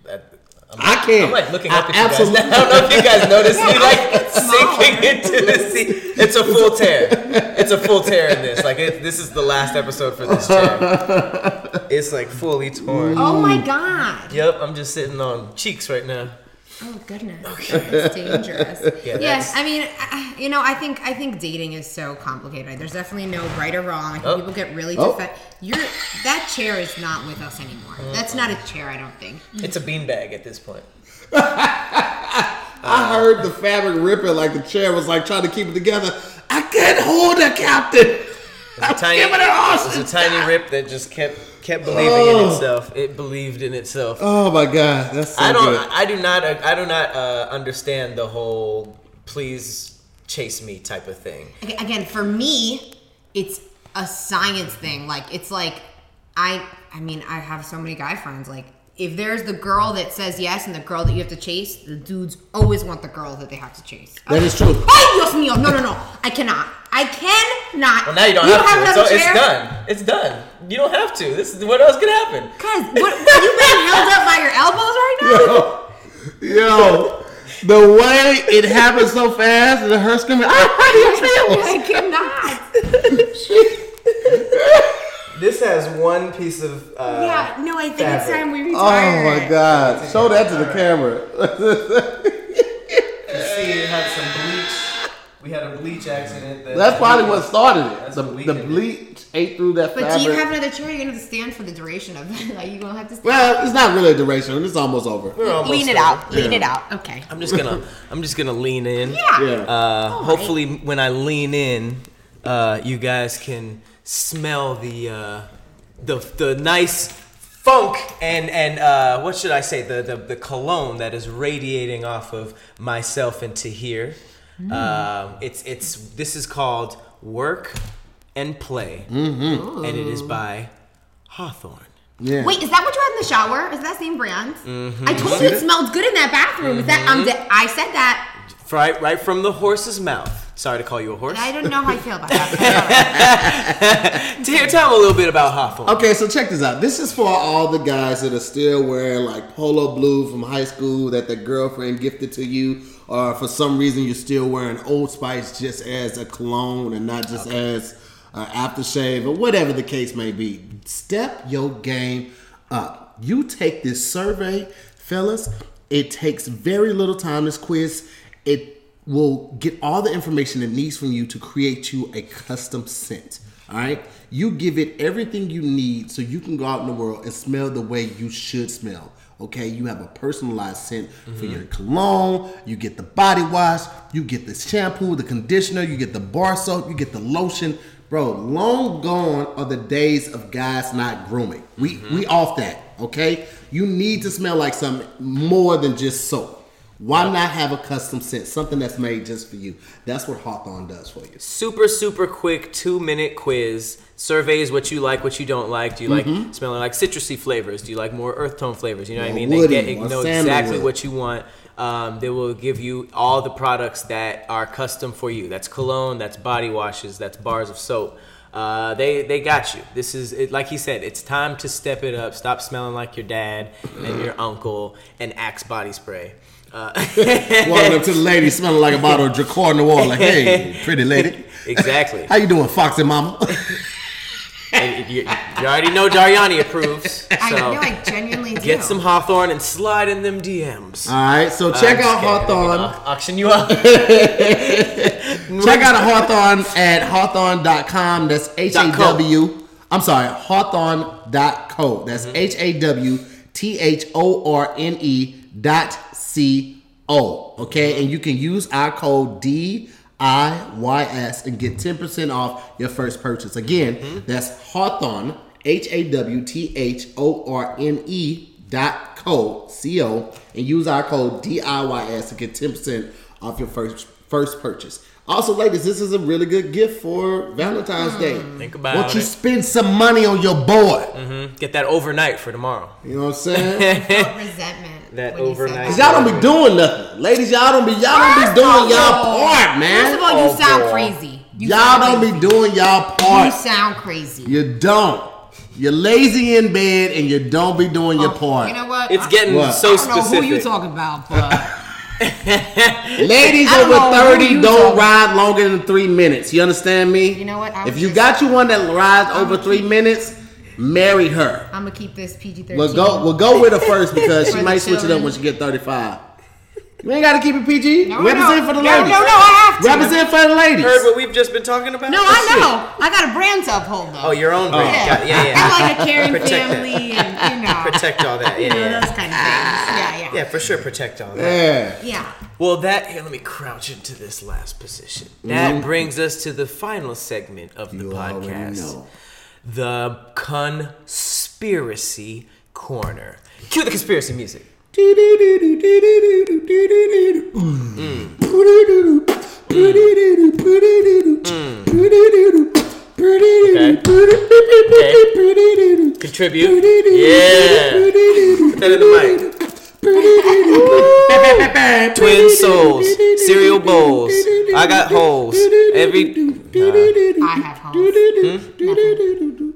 that. I'm, I can't. I'm like looking I up at absolutely- you guys. *laughs* I don't know if you guys noticed me *laughs* like sinking into the sea. It's a full tear. It's a full tear in this. Like it, this is the last episode for this chair. *laughs* It's like fully torn. Oh my god. Yep, I'm just sitting on cheeks right now. Oh goodness, that's dangerous. *laughs* Yeah, yes, that's- I mean, I, you know, I think I think dating is so complicated. There's definitely no right or wrong. I think Oh. people get really Oh. defensive. You're that chair is not with us anymore. That's not a chair. I don't think. It's a beanbag at this point. *laughs* I heard the fabric ripping like the chair was like trying to keep it together. I can't hold it, Captain. It's a tiny, giving it all it's a tiny rip that just kept kept believing in Oh. itself. It believed in itself. Oh my god, that's so I don't. good. I do not. I do not uh, understand the whole "please chase me" type of thing. Again, for me, it's a science thing. Like it's like I. I mean, I have so many guy friends. Like if there's the girl that says yes and the girl that you have to chase, the dudes always want the girl that they have to chase. That is true. Ay, Dios mío! No, no, no! I cannot. I cannot. Well, now you don't have, to. another So it's done. It's done. You don't have to. This is what else could happen. Cause what, are you being held up by your elbows right now? Yo, yo, the way it happened so fast and her screaming, *laughs* I I cannot. *laughs* This has one piece of. Uh, yeah, no, I think it's time we retire. Oh my god. Show that to the camera. You see, it had some bleach. We had a bleach accident. That That's probably what started it. That's The, what the weakened bleach ate through that But fabric. do you have another chair? You're gonna have to stand for the duration of it. *laughs* Like you gonna have to stand. well, it's not really a duration. It's almost over. Almost lean it over. out. Lean Yeah. it out. Okay. I'm just gonna. I'm just gonna lean in. Yeah. Yeah. Uh, All right. hopefully, when I lean in, uh, you guys can smell the uh, the the nice funk and and uh, what should I say the, the the cologne that is radiating off of myself into here. Um, it's it's this is called work and play, Mm-hmm. and it is by Hawthorne. Yeah. Wait, is that what you had in the shower? Is that same brand? Mm-hmm. I told you it smelled good in that bathroom. Is that um? Did, I said that. Right, right from the horse's mouth. Sorry to call you a horse. and I don't know how I feel about that. *laughs* Tell tell them a little bit about Hawthorne. Okay, so check this out. This is for all the guys that are still wearing like polo blue from high school that the girlfriend gifted to you, or for some reason you're still wearing Old Spice just as a cologne and not just as an aftershave or whatever the case may be. Step your game up. You take this survey, fellas. It takes very little time. This quiz. It will get all the information it needs from you to create you a custom scent. All right, you give it everything you need so you can go out in the world and smell the way you should smell. Okay, you have a personalized scent for your cologne. You get the body wash, you get the shampoo, the conditioner, you get the bar soap, you get the lotion. Bro, long gone are the days of guys not grooming. We we off that. Okay, you need to smell like something more than just soap. Why not have a custom scent, something that's made just for you? That's what Hawthorne does for you. super super quick two minute quiz surveys what you like what you don't like do you like smelling like citrusy flavors do you like more earth tone flavors you know what i mean woody, they get know exactly what you want um, they will give you all the products that are custom for you that's cologne that's body washes that's bars of soap uh, they they got you. This is it, like he said. It's time to step it up. Stop smelling like your dad and your uncle and Axe body spray. Uh, *laughs* Walking up to the lady smelling like a bottle of Drakkar Noir, like, hey, pretty lady. exactly. How you doing, Foxy Mama? And you, you already know Dariany approves. *laughs* So I know, I genuinely *laughs* do. get some Hawthorne and slide in them DMs. All right, so check I'm out just. Hawthorne. Auction you up. Check out Hawthorne at hawthorne.com. That's H A W. I'm sorry, hawthorne.co. That's Mm-hmm. H A W T H O R N E dot C O. Okay, and you can use our code D I Y S and get 10% off your first purchase. Again, Mm-hmm. that's Hawthorne, H A W T H O R N E dot co C O and use our code DIYS to get 10% off your first first purchase. Also, ladies, this is a really good gift for Valentine's Day. Think about it. Won't you it. spend some money on your boy? Mm-hmm. Get that overnight for tomorrow. You know what I'm saying? *laughs* resentment. That when overnight. Cause y'all don't be doing nothing. Ladies, y'all don't be y'all don't be doing of y'all part, man. First of all, you Oh, sound boy. crazy. You Y'all sound don't crazy. be doing y'all part. You sound crazy. You don't. You're lazy in bed and you don't be doing your oh, part. Oh, You know what? It's getting What? so I don't know who you talking about, but *laughs* Ladies I don't over 30 don't talking- ride longer than three minutes. You understand me? You know what? I If you just- got you one that rides over gonna three keep- minutes, marry her. I'm gonna keep this PG-13. We'll go. We'll go with her first *laughs* because she might switch it up children. when she get 35. We ain't gotta keep it PG. No, Represent no. for the no, ladies. No, no, I have to. Represent for the ladies. Heard what we've just been talking about? No, I know. I got a brand to uphold though. Oh, your own brand. yeah. Got- Yeah, yeah. I'm like a caring Protect that. family, and you know, Protect all that. you Yeah, know yeah. those kind of things. Yeah, yeah, Yeah, for sure. Protect all that. Yeah. yeah. Well, that here, let me crouch into this last position. That brings us to the final segment of the Mm-hmm. You already podcast, know. The conspiracy corner. Cue the conspiracy music. Mm. Mm. Mm. Contribute. Yeah. Put that in the mic. Twin souls, cereal bowls. I got holes. Every. I have homes. Hmm?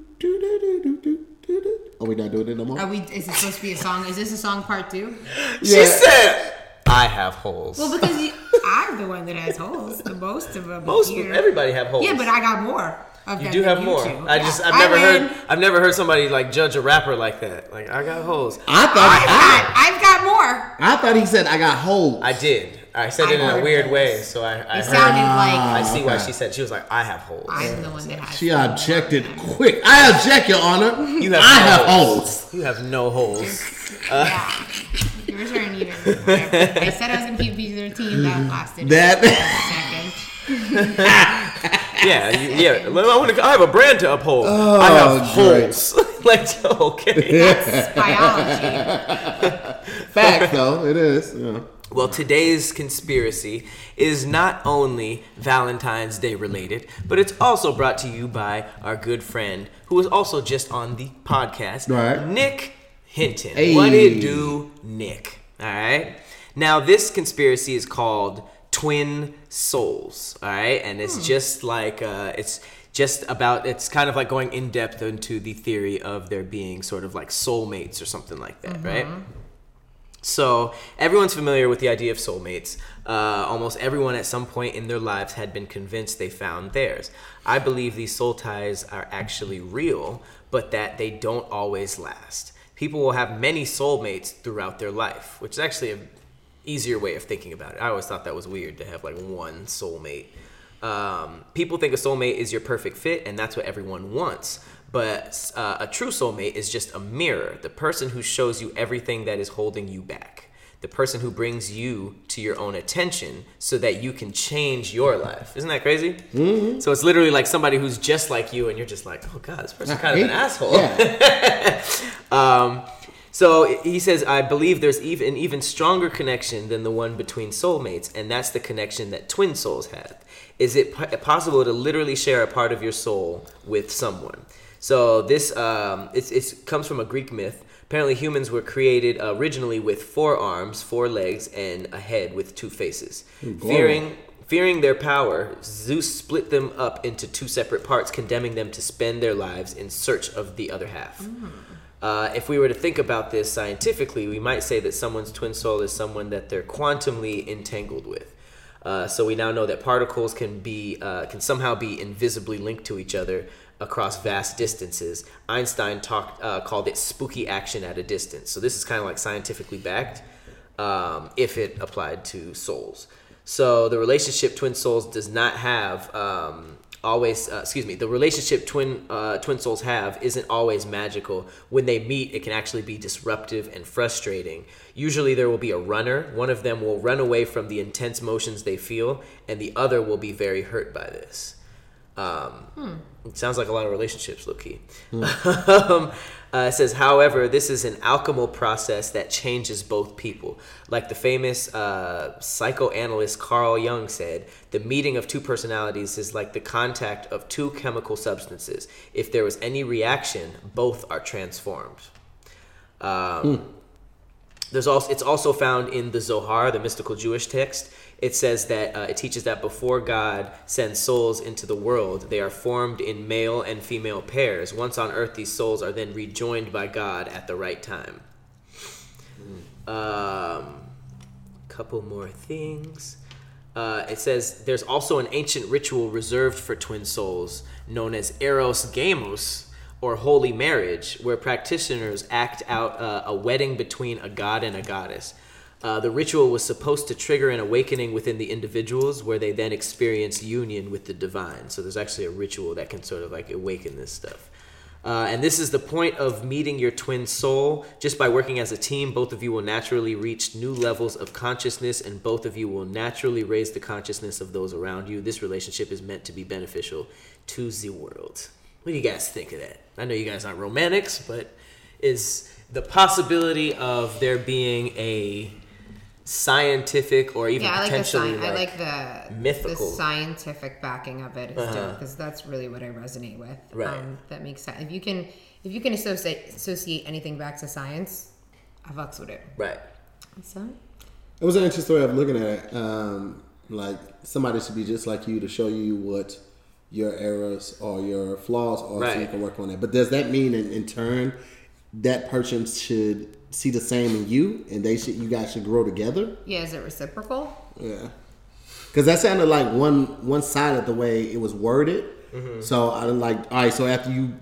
Are we not doing it no more? Are we? Is it supposed to be a song? Is this a song part two? She Yeah. said, "I have holes." Well, because you, I'm the one that has holes. The most of them. Most here. everybody have holes. Yeah, but I got more. Of You do than have more. two. I Yeah. just I've I never heard I've never heard somebody like judge a rapper like that. Like I got holes. I I've thought got, I've got more. I, I thought he said I got holes. I did. I said I it in a weird those. way, so I, I It heard. sounded Ah. I like see why she said she was like I have holes. I'm the one that has. She objected quick. I object, Your Honor. You have I no have holes. holes. You have no holes. *laughs* yeah. Yours aren't even. I said I was gonna keep PG-13. That lasted That second. *laughs* *laughs* Yeah, yeah. I, want to, I have a brand to uphold. Oh, I Oh, have great. holes. *laughs* like okay. That's biology. fact though, it is. Yeah. Well, today's conspiracy is not only Valentine's Day related, but it's also brought to you by our good friend who was also just on the podcast, Right. Nick Hinton. Hey. What it do, Nick? All right. Now, this conspiracy is called Twin Souls. All right, and it's just like uh, it's just about it's kind of like going in depth into the theory of there being sort of like soulmates or something like that, right? So everyone's familiar with the idea of soulmates. Uh, almost everyone at some point in their lives had been convinced they found theirs. I believe these soul ties are actually real, but that they don't always last. People will have many soulmates throughout their life, which is actually a easier way of thinking about it. I always thought that was weird to have like one soulmate. Um, people think a soulmate is your perfect fit, and that's what everyone wants. But uh, a true soulmate is just a mirror, the person who shows you everything that is holding you back, the person who brings you to your own attention so that you can change your life. Isn't that crazy? Mm-hmm. So it's literally like somebody who's just like you, and you're just like, oh god, this person's kind of an asshole. Yeah. *laughs* Um, so he says, I believe there's even an even stronger connection than the one between soulmates, and that's the connection that twin souls have. Is it po- possible to literally share a part of your soul with someone? So this um, it's, it's comes from a Greek myth. Apparently, humans were created originally with four arms, four legs, and a head with two faces. Fearing Fearing their power, Zeus split them up into two separate parts, condemning them to spend their lives in search of the other half. Uh, if we were to think about this scientifically, we might say that someone's twin soul is someone that they're quantumly entangled with. Uh, so we now know that particles can be uh, can somehow be invisibly linked to each other across vast distances. Einstein talked uh, called it spooky action at a distance. So this is kind of like scientifically backed um, if it applied to souls. So the relationship twin souls does not have um, always. Uh, excuse me. The relationship twin uh, twin souls have isn't always magical. When they meet, it can actually be disruptive and frustrating. Usually, there will be a runner. One of them will run away from the intense motions they feel, and the other will be very hurt by this. Um, It sounds like a lot of relationships, low key. *laughs* um, uh, it says, however, this is an alchemical process that changes both people. Like the famous uh, psychoanalyst Carl Jung said, the meeting of two personalities is like the contact of two chemical substances. If there was any reaction, both are transformed. Um, There's also it's also found in the Zohar, the mystical Jewish text. It says that uh, it teaches that before God sends souls into the world, they are formed in male and female pairs. Once on earth, these souls are then rejoined by God at the right time. Um, couple more things. Uh, it says there's also an ancient ritual reserved for twin souls known as Hieros Gamos, or holy marriage, where practitioners act out uh, a wedding between a god and a goddess. Uh, the ritual was supposed to trigger an awakening within the individuals where they then experience union with the divine. So there's actually a ritual that can sort of like awaken this stuff. Uh, and this is the point of meeting your twin soul. Just by working as a team, both of you will naturally reach new levels of consciousness, and both of you will naturally raise the consciousness of those around you. This relationship is meant to be beneficial to the world. What do you guys think of that? I know you guys aren't romantics, but is the possibility of there being a scientific or even Yeah, I like the potentially sci- I like the mythical. the scientific backing of it is Uh-huh. dope because that's really what I resonate with. Right. Um, that makes sense. If you can if you can associate associate anything back to science, I fucks with it. right. So It was an interesting way of looking at it. Um, like somebody should be just like you to show you what your errors or your flaws are, so you can work on it. But does that mean, in, in turn, that person should see the same in you, and they should you guys should grow together? yeah, is it reciprocal? Yeah, because that sounded like one one side of the way it was worded. Mm-hmm. So I didn't like. All right, so after you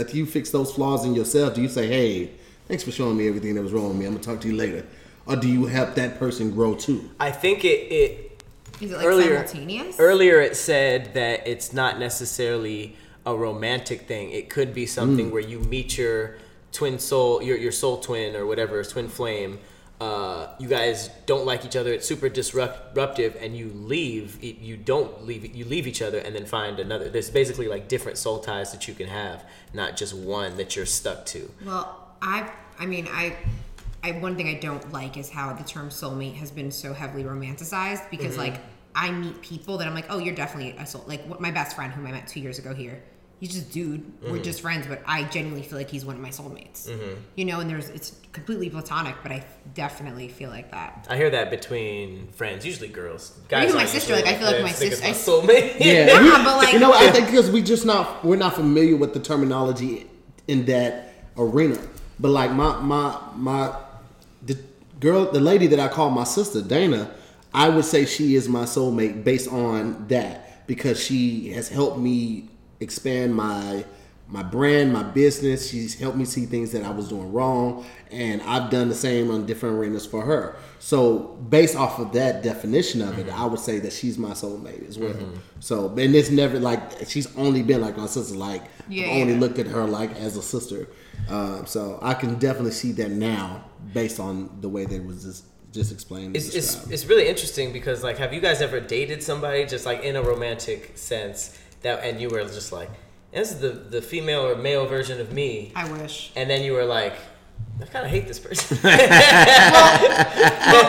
after you fix those flaws in yourself, do you say, "Hey, thanks for showing me everything that was wrong with me. I'm gonna talk to you later," or do you help that person grow too? I think it, it Is it like earlier, simultaneous? Earlier, it said that it's not necessarily a romantic thing. It could be something mm. where you meet your twin soul, your your soul twin or whatever, twin flame. Uh, you guys don't like each other. It's super disruptive, and you leave. You don't leave. You leave each other, and then find another. There's basically like different soul ties that you can have, not just one that you're stuck to. Well, I I mean I I one thing I don't like is how the term soulmate has been so heavily romanticized because Mm-hmm. like I meet people that I'm like, oh, you're definitely a soul. Like what, my best friend, whom I met two years ago here, he's just dude. We're Mm-hmm. just friends, but I genuinely feel like he's one of my soulmates. You know, and there's it's completely platonic, but I definitely feel like that. I hear that between friends, usually girls. Guys Even my sister, like, I feel like my This nigga's sister- soulmate. Yeah, *laughs* Yeah, but, like- you know, I think because we just not we're not familiar with the terminology in that arena. But like my my my the girl, the lady that I call my sister Dana, I would say she is my soulmate based on that because she has helped me expand my my brand, my business. She's helped me see things that I was doing wrong, and I've done the same on different arenas for her. So, based off of that definition of it, I would say that she's my soulmate as well. So, and it's never like she's only been like my sister. Like, Yeah, I've only yeah. looked at her like as a sister. Um, so, I can definitely see that now based on the way that it was just just explained. It's, it's, it's really interesting because like have you guys ever dated somebody just like in a romantic sense that and you were just like this is the the female or male version of me I wish. and then you were like I kind of hate this person *laughs* well, *laughs*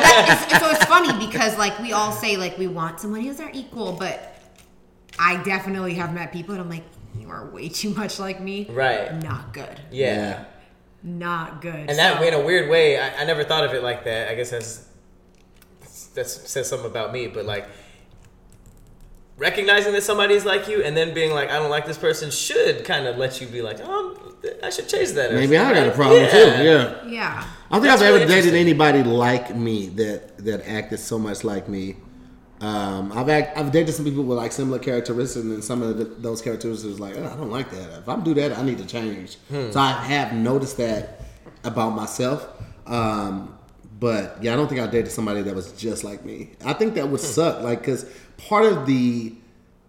that is, so it's funny because like we all say like we want someone who's our equal, but I definitely have met people and I'm like, you are way too much like me. Right. Not good. yeah, yeah. Not good. and that So- in a weird way I, I never thought of it like that I guess that's that says something about me but like recognizing that somebody's like you and then being like I don't like this person should kind of let you be like oh I should change that Maybe I got a problem right? too. Yeah. Yeah. I don't think That's I've ever dated anybody like me that that acted so much like me. Um, I've act, I've dated some people with like similar characteristics, and some of the, those characteristics is like, "Oh, I don't like that. If I do that, I need to change. Hmm. So I have noticed that about myself. Um, but yeah, I don't think I dated somebody that was just like me. I think that would Hmm. suck, like because part of the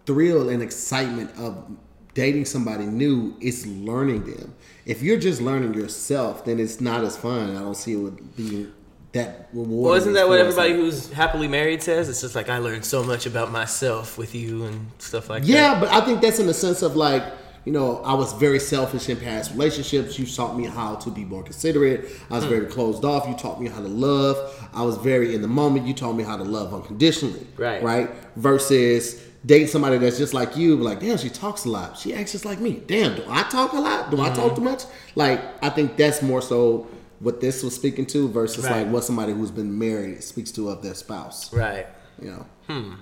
thrill and excitement of dating somebody new is learning them. If you're just learning yourself, then it's not as fun. I don't see it would be that rewarding. Well, isn't that what everybody us. who's happily married says? It's just like I learned so much about myself with you and stuff like Yeah, that. Yeah, but I think that's in the sense of like, you know, I was very selfish in past relationships. You taught me how to be more considerate. I was very closed off. You taught me how to love. I was very in the moment. You taught me how to love unconditionally. Right. Right. Versus dating somebody that's just like you, like, damn, she talks a lot. She acts just like me. Damn, do I talk a lot? Do I talk too much? Like, I think that's more so what this was speaking to versus Right. like what somebody who's been married speaks to of their spouse. Right. You know. Hmm.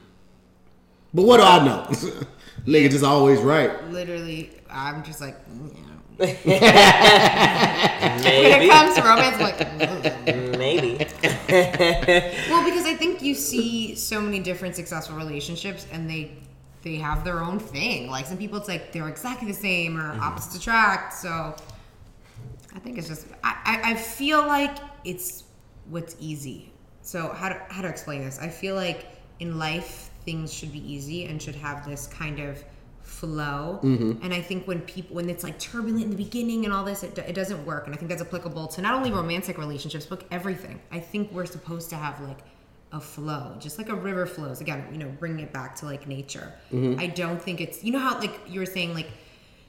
But what do I know? *laughs* Nigga just always right. Literally, I'm just like, mm, *laughs* yeah. *laughs* when it comes to romance, I'm like, mm. Maybe. *laughs* well, because I think you see so many different successful relationships, and they they have their own thing. Like some people, it's like they're exactly the same or opposites attract. So I think it's just I, I, I feel like it's what's easy. So how to how to explain this? I feel like in life things should be easy and should have this kind of flow. Mm-hmm. And I think when people when it's like turbulent in the beginning and all this, it, it doesn't work. And I think that's applicable to not only romantic relationships but everything. I think we're supposed to have like a flow, just like a river flows. Again, you know, bringing it back to like nature. Mm-hmm. I don't think it's you know how like you were saying like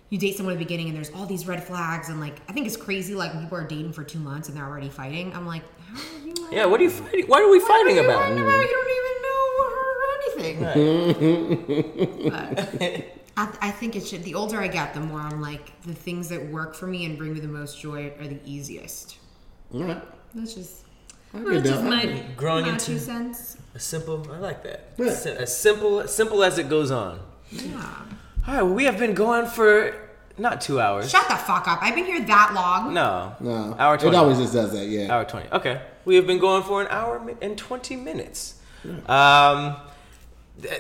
you date someone at the beginning and there's all these red flags and like I think it's crazy like when people are dating for two months and they're already fighting. I'm like, how are you? like- Yeah. What are you fighting? What are we what are fighting you about? fighting about? You don't even know her or anything. But *laughs* I, I think it should. The older I get, the more I'm like the things that work for me and bring me the most joy are the easiest. All right. That's just. I That's just that. my, Growing my into- two cents. A simple. I like that. Yeah. Si- As simple, simple as it goes on. Yeah. All right. Well, we have been going for not two hours. Shut the fuck up. I've been here that long. No. No. Hour It twenty. always just does that, yeah. Hour 20. Okay. We have been going for an hour mi- and 20 minutes. Um, th-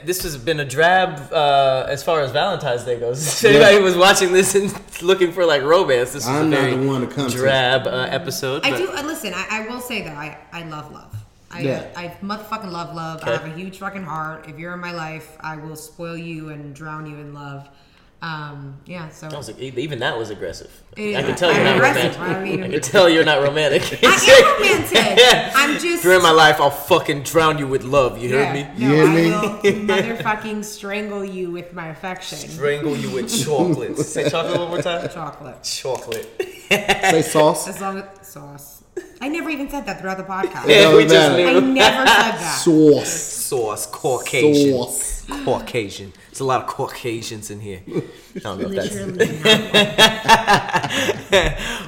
this has been a drab uh, as far as Valentine's Day goes. *laughs* If anybody was watching this and looking for like romance, this is a very the one to come to. drab uh, episode. I but- do. Uh, listen, I, I will say that I, I love love. I, Yeah. I motherfucking love love. I have a huge fucking heart. If you're in my life, I will spoil you and drown you in love. Um, yeah. So That was, even that was aggressive. Yeah, I can tell you're I'm not aggressive. romantic. I mean- I can tell you're not romantic. *laughs* I am romantic. *laughs* I'm just. If my life, I'll fucking drown you with love. You heard Yeah, me? No, You I hear will *laughs* motherfucking strangle you with my affection. Strangle you with chocolate. Say chocolate one more time. Chocolate. Chocolate. Say sauce. As long as sauce. I never even said that throughout the podcast. Yeah, we just matter. I never said that. Sauce. Sauce, Caucasian. Sauce. Caucasian. There's a lot of Caucasians in here. I don't know if that's. *laughs*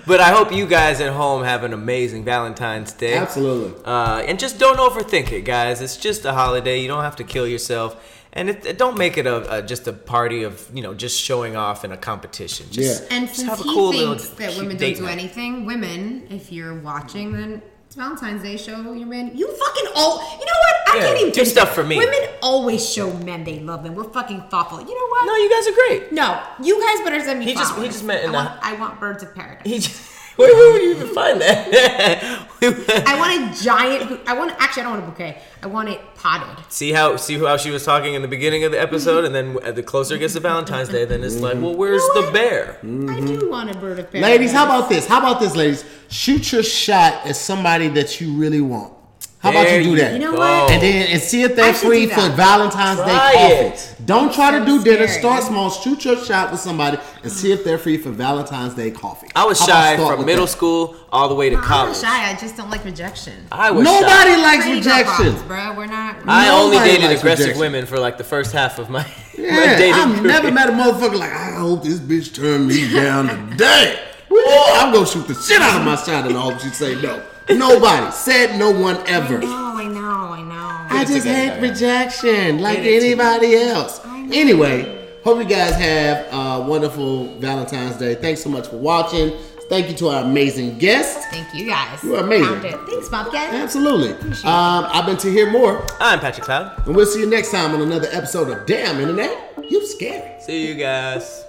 But I hope you guys at home have an amazing Valentine's Day. Absolutely. Uh, and just don't overthink it, guys. It's just a holiday. You don't have to kill yourself. And it, it- don't make it a, a just a party of you know just showing off in a competition. Just, Yeah. And just since have a he cool little thinks that women don't do night. anything, women, if you're watching, then it's Valentine's Day. Show your man. You fucking all. You know what? I Yeah, can't even do stuff for me. Women always show men they love them. We're fucking thoughtful. You know what? No, you guys are great. No, you guys better send me He just- he just meant in I the- want, I want birds of paradise. He just, where, *laughs* where would you even find that? I want a giant. I want actually. I don't want a bouquet. I want it potted. see how see how she was talking in the beginning of the episode, and then the closer it gets to Valentine's Day, then it's like, well, where's You know the what? bear? I do want a bird of paradise. Mm-hmm. Ladies, how about this? How about this, ladies? Shoot your shot at somebody that you really want. How about you do that? You know what? and then and see if they're free for that. Valentine's Day coffee. it. Don't try to So do dinner. Start small. Shoot your shot with somebody and see if they're free for Valentine's Day coffee. I was How shy from middle that? school all the way to I'm college. not shy. I just don't like rejection. I was Nobody shy. likes Pretty rejection. problems, bro. We're not. I only dated aggressive rejection. women for like the first half of my, *laughs* my Yeah, dating I've career. never met a motherfucker like I hope this bitch turned me down today. *laughs* Boy, I'm gonna shoot the shit out of my shot and I hope she say no. Nobody said no one ever. No, I know, I know. I just together, hate Diane. rejection like Get it anybody else. I know. Anyway, hope you guys have a wonderful Valentine's Day. Thanks so much for watching. Thank you to our amazing guests. Thank you guys. You are amazing. Found it. Thanks, Bobcat. Absolutely. Um, I've been to hear more, I'm Patrick Cloud. and we'll see you next time on another episode of Dam Internet. You scary. See you guys.